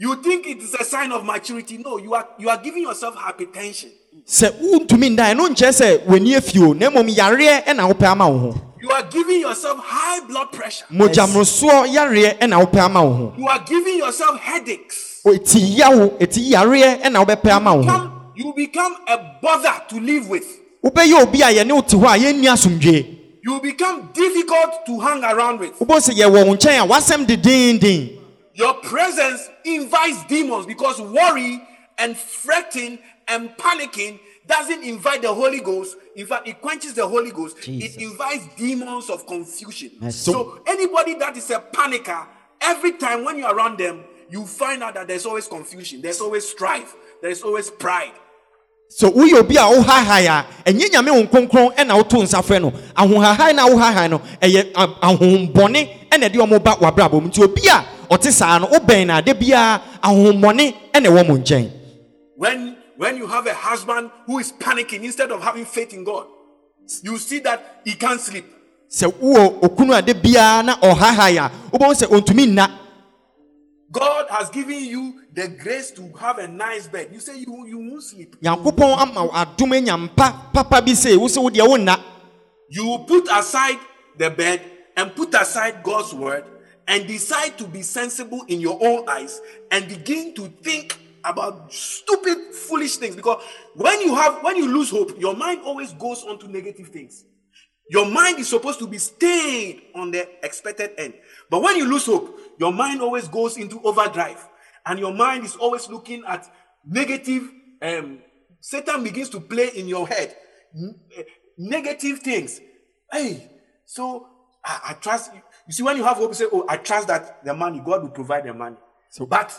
You think it is a sign of maturity? No, you are you are giving yourself hypertension. sɛ wontumi nda ɛno nkyerɛ sɛ w'ani afio na mmom yareɛ ɛna wopɛ ama wo ho You are giving yourself high blood pressure. mogyamorosoɔ yareɛ ɛna wopɛ ama wo ho You are giving yourself headaches. Ɛti yawo ɛti yareɛ ɛna wobɛpɛ ama wo ho Come, you become a bother to live with. wobɛyɛ obi a yɛne wo te hɔ a yɛnni asomdwee You become difficult to hang around with. wobɛhu sɛ yɛwɔ wo nkyɛn a w'asɛm dedenden Your presence invites demons because worry and fretting and panicking doesn't invite the Holy Ghost. In fact, it quenches the Holy Ghost. Jesus. It invites demons of confusion. Mercy. So, anybody that is a panicker, every time when you're around them, you find out that there's always confusion, there's always strife, there's always pride. so obi a wohahae a ɛnyɛ nyame wo nkronkron ɛna woto nsa frɛ no ahohahae na wohahae no ɛyɛ a- ahohombɔne ɛna ɛde ɔmo ba w'abrabɔ mu nti obi a saa no wobɛn no ade biara ahohommɔne ɛna ɛwɔ mo nkyɛn When when you have a husband who is panicking instead of having faith in God, you see that he can't sleep. sɛ wowɔ okunu ade biara na ɔhahae a wobɛhu sɛ ɔntumi nna God has given you the grace to have a nice bed. You say you, you won't sleep. nyankopɔn ama wo adom anya papa bi sɛ wo sɛ wo deɛ wonna You will put aside the bed and put aside God's word and decide to be sensible in your own eyes and begin to think about stupid, foolish things. Because when you have when you lose hope, your mind always goes on to negative things. Your mind is supposed to be stayed on the expected end. But when you lose hope, your mind always goes into overdrive. And your mind is always looking at negative. Um, Satan begins to play in your head eh, negative things. Hey, so I, I trust. You see, when you have hope, you say, "Oh, I trust that the money God will provide the money." So, but,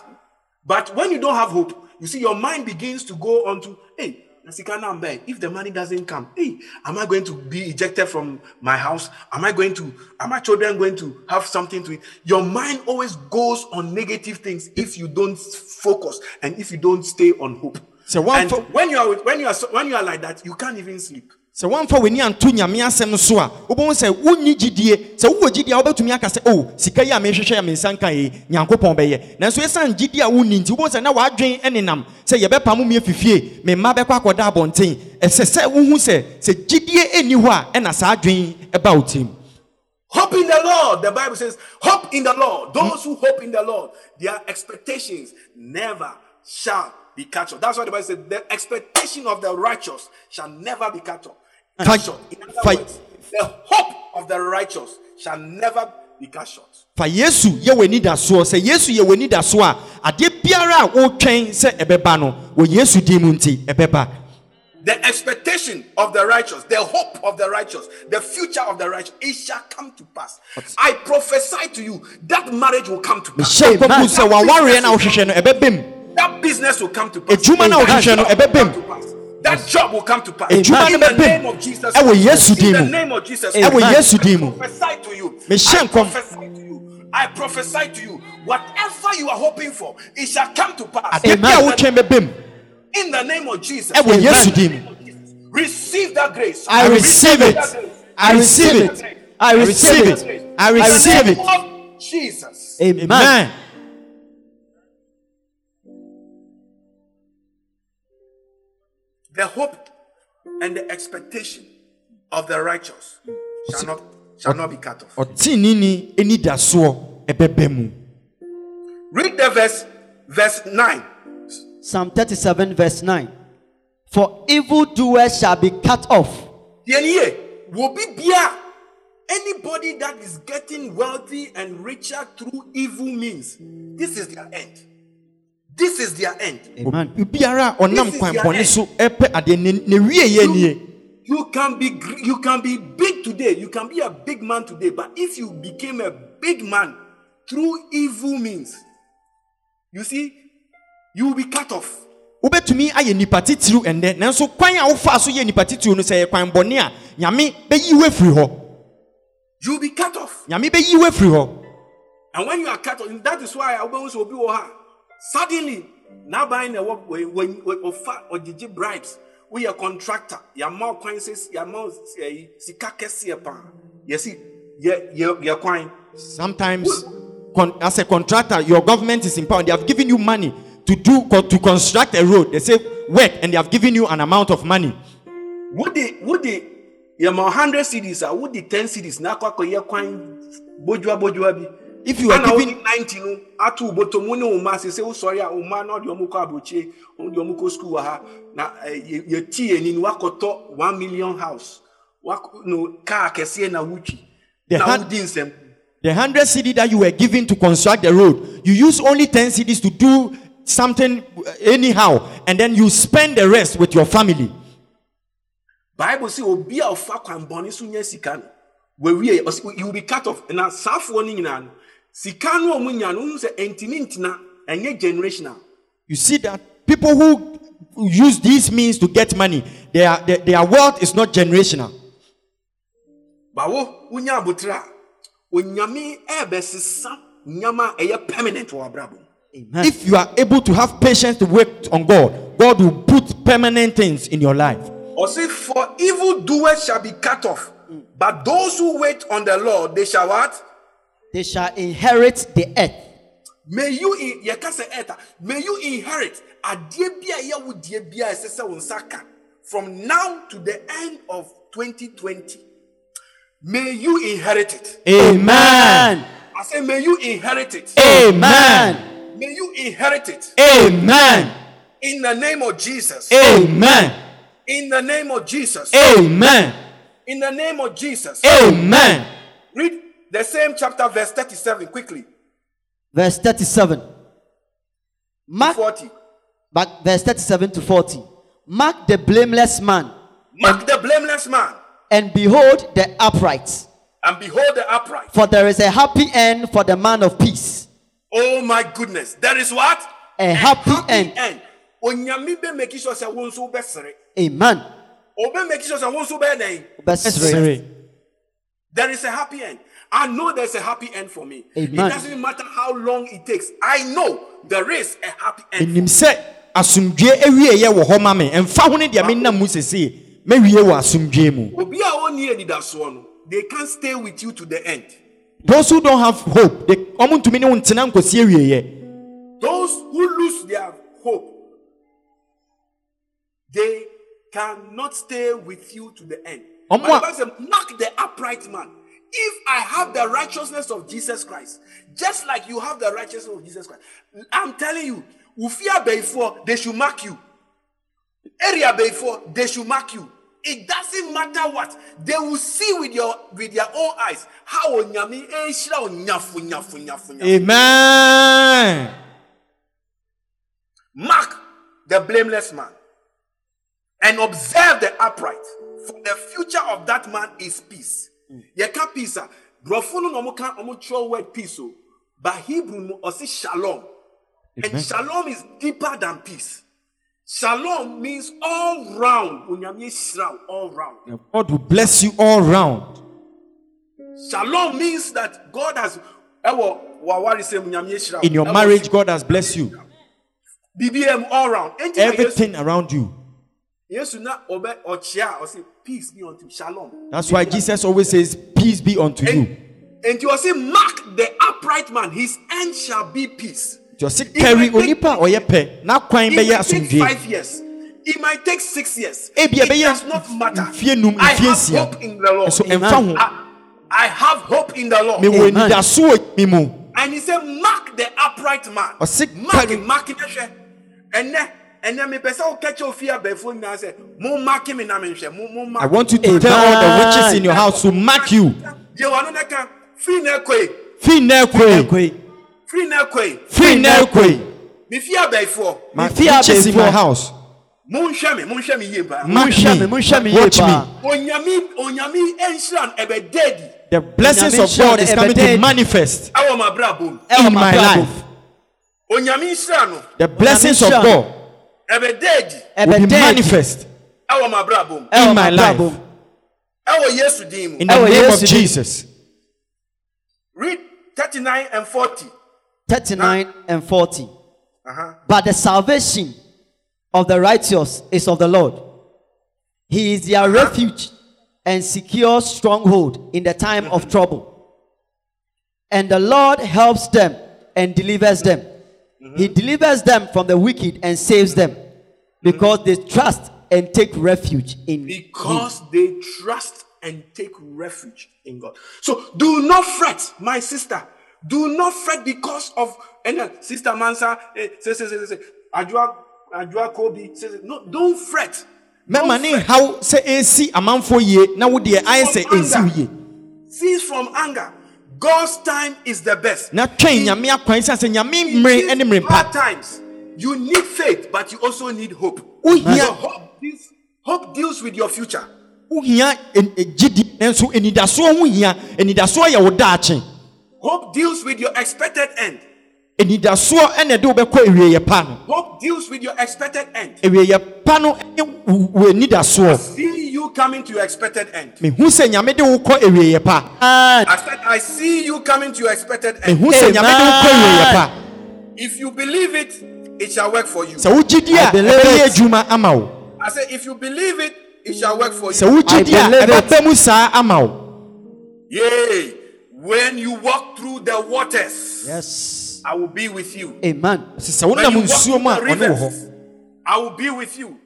but when you don't have hope, you see, your mind begins to go on to, "Hey, Nasika na mbe, if the money doesn't come, hey, am I going to be ejected from my house? Am I going to? Are my children going to have something to eat?" Your mind always goes on negative things if you don't focus and if you don't stay on hope. So one fo- when you are with- when you are when you are like that, you can't even sleep. Sɛ woamfa w'ani anto nyame asɛm so a wobɛhu sɛ wonni gyidie sɛ wowɔ gyidie a wobɛtumi aka sɛ o sika yi a mehwehwɛ a me nsa nka yi nyankopɔn bɛyɛ nanso ɛsiane gyidie a wonni nti wobɛhu sɛ na w'adwen nenam sɛ yɛbɛpa mo mmie fifie me mma bɛkɔ akɔda abɔnten ɛsɛ sɛ wohu sɛ sɛ gyidie ɛnni hɔ a ɛna saa adwen ɛba wo tirim Hope in the Lord. The Bible says, Hope in the Lord. Those who hope in the Lord, their expectations never shall be cut off. That's why the Bible says, The expectation of the righteous shall never be cut off. Cut Fight- short. In other fight- words, the hope of the righteous shall never be cut short. fa yesu yɛ w'ani da soɔ sɛ yesu yɛ w'ani da soɔ a adeɛ biara a wotwɛn sɛ ɛbɛba no wɔ yesu din mu nti ɛbɛba The expectation of the righteous, the hope of the righteous, the future of the righteous, it shall come to pass. I prophesy to you that marriage will come to pass. mehyɛ nkɔmpu sɛ a wohwehwɛ no ɛbɛbɛ That business will come to pass. Adwuma no a wohwehwɛ no, That job will ɛbɛbɛ mu. come to pass. That job will come to pass. In the name of Jesus. Yesu In the name of Jesus. Ɛwɔ I prophesy to you. I prophesy to you. I prophesy to you. Whatever you are hoping for, it shall come to pass. adeɛ bi a wotwɛn bɛbɛ mu In the name of Jesus. ɛwɔ yesu din mu Receive that grace. I receive it. I receive it. I receive it. i receive it Of Jesus. Amen. The hope and the expectation of the righteous shall not shall not be cut off. ɔteenini ani da soɔ ɛbɛbɛ mu Read the verse, verse 9. Psalm 37, verse 9. For evildoers shall be cut off. Deɛ ni ye, will be bia. Anybody that is getting wealthy and richer through evil means, this is their end. This is their end. Amen. obiara is kwan so ɛpɛ adeɛ ne ne wie yɛ nie You can be you can be big today. You can be a big man today, but if you became a big man through evil means, you see, you will be cut off. wobɛtumi ayɛ nipa titiriw ɛndɛ nanso kwan a wofaa so yɛ nipa titiriw no sɛ yɛ kwan bɔne a nyame bɛyi wo afiri hɔ You will be cut off. nyame bɛyi wo afiri hɔ And when you are cut off, that is why I always will be ha. Suddenly, now buying a work when when or or did bribes. We are contractor. Your mouth coin says your mouth sika kesi pa. You see, your your your coin. sometimes con- as a contractor your government is in power they have given you money to do co- to construct a road they say work and they have given you an amount of money Would they would they your mouth hundred cities or would the ten cities na kwa kwa your coin bojua bojua bi. If you are giving- 90 no atu boto mu ne wo ma se se wo sɔre a wo ma na ɔde ɔmo kɔ abrokyire ɔmo de ɔmo kɔ school wɔ ha. Na eh, yɛ yɛ ti yɛ ni no wakɔtɔ one million house. Wakɔ no car kɛseɛ na wotwi The na wodi nsɛm the 100 cd that you were given to construct the road you use only 10 cds to do something uh, anyhow and then you spend the rest with your family. Bible say obi a ɔfa kwan bɔne so nya sika no you will be cut off. Na saafoɔ no nyinaa no sika no a ɔmo nya no ohun sɛ ɛntumi ntena ɛnyɛ generational you see that people who use these means to get money their, their, their wealth is not generational bawo wonya abotire a onyame ɛɛbɛsesa nyama a ɛyɛ permanent wɔ abrabɔ. Amen. if you are able to have patience to wait on god god will put permanent things in your life Or say, For evil doers shall be cut off, but those who wait on the Lord, they shall what? They shall inherit the earth. May you in yɛka sɛ ɛta, may you inherit adeɛ bi a ɛyɛ wo deɛ bi a ɛsɛ sɛ wo nsa ka from now to the end of 2020. May you inherit it. Amen. I say, may you inherit it. Amen. May you inherit it. Amen. In the name of Jesus. Amen. In the name of Jesus. Amen. In the name of Jesus. Amen. Read the same chapter, verse 37, quickly. Verse 37. Mark, 40. back, verse 37 to 40. Mark the blameless man, Mark the blameless man, and behold the upright. and behold the upright. For there is a happy end for the man of peace. Oh my goodness. There is what? A happy end. end. Onyame be make sure say wo nso be. Amen. Obe make sure say wo nso be den. Obesere. There is a happy end. I know there's a happy end for me. Amen. It doesn't matter how long it takes. I know there is a happy end. Enim sɛ asomdwe awieyɛ wɔ hɔ ma me. Ɛmfa ho ne deɛ menam mu sesee. Mɛwie wɔ mu. Obi a oni anidasoɔ no, they can't stay with you to the end. Those who don't have hope, they ɔmo ntumi ne wo ntena nkɔsi awieyɛ. Those who lose their hope, they cannot stay with you to the end. But a- mark the upright man. If I have the righteousness of Jesus Christ, just like you have the righteousness of Jesus Christ, I'm telling you, Ufia before they should mark you. Area before they should mark you. It doesn't matter what they will see with your with their own eyes. How. Amen. Mark the blameless man and observe the upright. For the future of that man is peace. Yɛka peace a borɔfo no na ɔmo ka ɔmo twerɛ word peace o but Hebrew no ɔsi shalom and shalom is deeper than peace. Shalom means all round. Onyame hyira all round. God will bless you all round. Shalom means that God has ɛwɔ wawari sɛ onyame hyira. In your marriage, God has blessed you. BBM all round. Enti na Yesu- Everything around you. Yesu na ɔbɛ ɔkyea ɔsi peace be unto you. shalom. That's why Jesus always says, Peace be unto you. And you say, Mark the upright man, his end shall be peace. Jɔsi kɛri onipa a ɔyɛ pɛ n'akwan It bɛyɛ might take five years. It might take six years. Ebi it does not matter. I have hope in the Lord. Nso Amen. I, I have hope in the Lord. Mewɔ Amen. anidaso wɔ mi mu. And he said, Mark the upright man. Ɔse Mark kari- him, mark him. And then, and then me pesa o catch your fear before now say, Mo mark him inamenhwe. Mo mo mark. I want you to Amen. tell all the witches in your house to mark you. Ye wano na kan free na kwe. Fi na ekwe. Ekwe. Free na kwe. Fi na ekwe. Me fear before. My fear witches in my before. house. Mo nhwe me, mo nhwe me ye ba. Mark Monhwɛ me, me. monhwɛ me yie Watch me. paa. onyame onyame ɛnhyira no ɛbɛdadi The blessings Onyame of God is nhyira no coming to ɛbɛdɛ- manifest ɛwɔ m'abrabɔ mu Ɛwɔ in my m'abrabɔ. life. onyame nhyira no The blessings of nhyira no. God ɛbɛdadi will be manifest ɛwɔ m'abrabɔ mu in my life. m'abrabɔ yesu din mu in the name of Jesus. read 39 and 40 39 and 40. uh-huh. But the salvation of the righteous is of the Lord. He is their refuge and secure stronghold in the time of trouble. And the Lord helps them and delivers them. He delivers them from the wicked and saves them. Because they trust and take refuge in Him. because they trust and take refuge in god. So do not fret my sister. Do not fret because of and then sister mansa eh, say say say say adwa adwa kobi say, say no don't fret. Mɛma ne nhaw sɛ ɛsi amanfoɔ yie na wo deɛ ayɛ sɛ ɛnsi wo yie cease from anger god's time is the best. Na twɛn nyame akwan sɛ sɛ nyame In mmere these ne mmere hard times you need faith but you also need hope. So hope deals, hope deals with your future. Wohia en- gyidi nanso anidasoɔ ho hia anidasoɔ yɛ wo daakye. Hope deals with your expected end. Anidasoɔ ɛna ɛde wobɛkɔ awieyɛ pa no. Hope deals with your expected end. Awieyɛ pa no ne wo wo see you coming to your expected end mehu sɛ nyame de wo kɔ awieyɛ pa I said, I see you coming to your expected end. mehu sɛ nyame de wo kɔ awieyɛ pa If you believe it, it shall work for you. sɛ wogyidi I a believe ɛbɛyɛ it. adwuma ama wo I said, if you believe it, it shall work for sɛ you. wogyidi a I believe it. ɛbɛba mu saa ama wo Yea, when you walk through the waters, yes. I will be with you. Amen. sɛ sɛ When wonam you walk nsuo mu a through the ɔne wɔ hɔ rivers, I will be with you.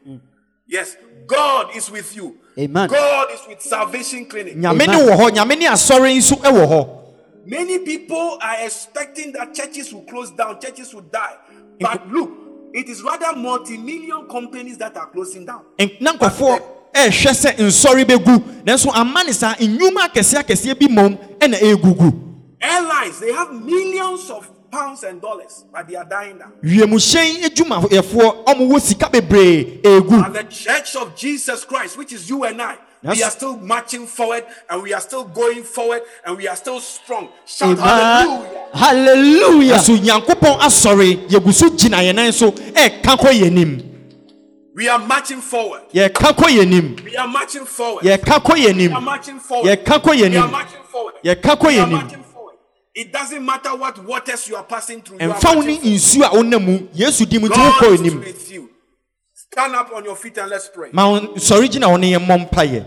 Yes, God is with you. Amen. God is with Salvation Clinic. nyame ne wɔ hɔ nyame ne asɔre nso wɔ hɔ Many people are expecting that churches will close down, churches will die. But look, it is rather multi-million companies that are closing down. N- na nkɔfoɔ ɛrehwɛ sɛ nsɔre bɛgu nanso ama ne saa nnwuma akɛseɛ akɛseɛ bi mmom ɛna ɛregugu Airlines, they have millions of pounds and dollars, but they are dying down. wiemhyɛn adwumayɛfoɔ ɔmo wɔ sika bebree ɛregu And the church of Jesus Christ, which is you and I, Yes. we are still marching forward and we are still going forward and we are still strong. Shout Amen. hallelujah. Hallelujah. nso nyankopɔn asɔre yɛgu so gyina yɛn nan so ɛɛka kɔ yɛn anim We are marching forward. yɛka kɔ yɛn anim We are marching forward. yɛka kɔ yɛn We are marching forward. yɛka kɔ yɛn We are marching forward. yɛka kɔ We are yɛn anim marching forward. It doesn't matter what waters you are passing through. Ɛmfa wo forward. nsuo a wonam mu yesu di mu God is with you. Stand up on your feet and let's pray. ma wo sɔre gyina wo ne yɛn mmɔ mpayɛ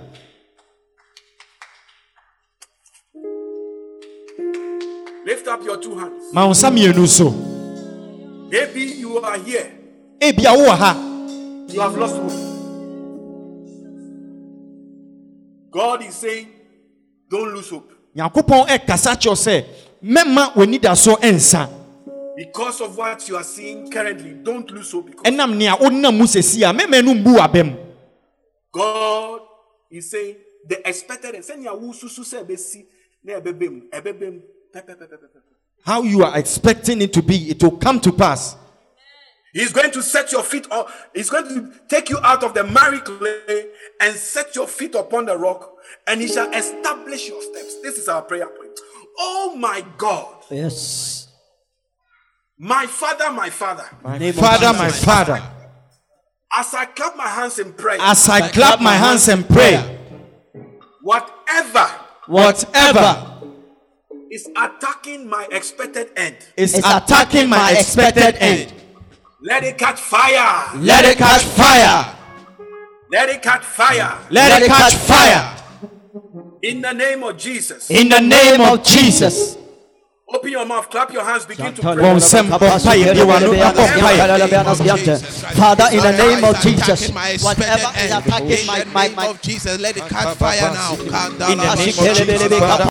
Lift up your two hands. ma wo nsa mmienu so Maybe you are here. ebia wowɔ ha You have lost hope. God is saying, don't lose hope. nyankopɔn ɛkasa kyerɛw sɛ mɛma w'anidasoɔ ɛnsa Because of what you are seeing currently, don't lose hope. Because ɛnam nea wonam mu sɛsi a mɛma no mbu w'abam God is saying, the expected your wususu se ebesi na ebebem ebebem pe- pe- pe- pe- pe- pe- pe. how you are expecting it to be it will come to pass He's going to set your feet on. He's going to take you out of the miry clay and set your feet upon the rock, and He shall establish your steps. This is our prayer point. Oh my God, Yes. my Father, my Father, my father my father. As I clap my hands in prayer, as i clap my hands and pray whatever whatever is attacking my expected end, is attacking my expected end. let it catch fire. let it catch fire. Let it catch fire. let it catch fire In the name of Jesus. in the name of jesus Open your mouth, clap your hands, begin to pray. Wɔn nsɛm bɔ mpaeɛ bi wɔ ano ɛbɔ mpaeɛ Father, in the name of Whatever is Jesus, attacking my whatever is attacking in my my name my of Jesus, let it catch fire now. in the name of jesus father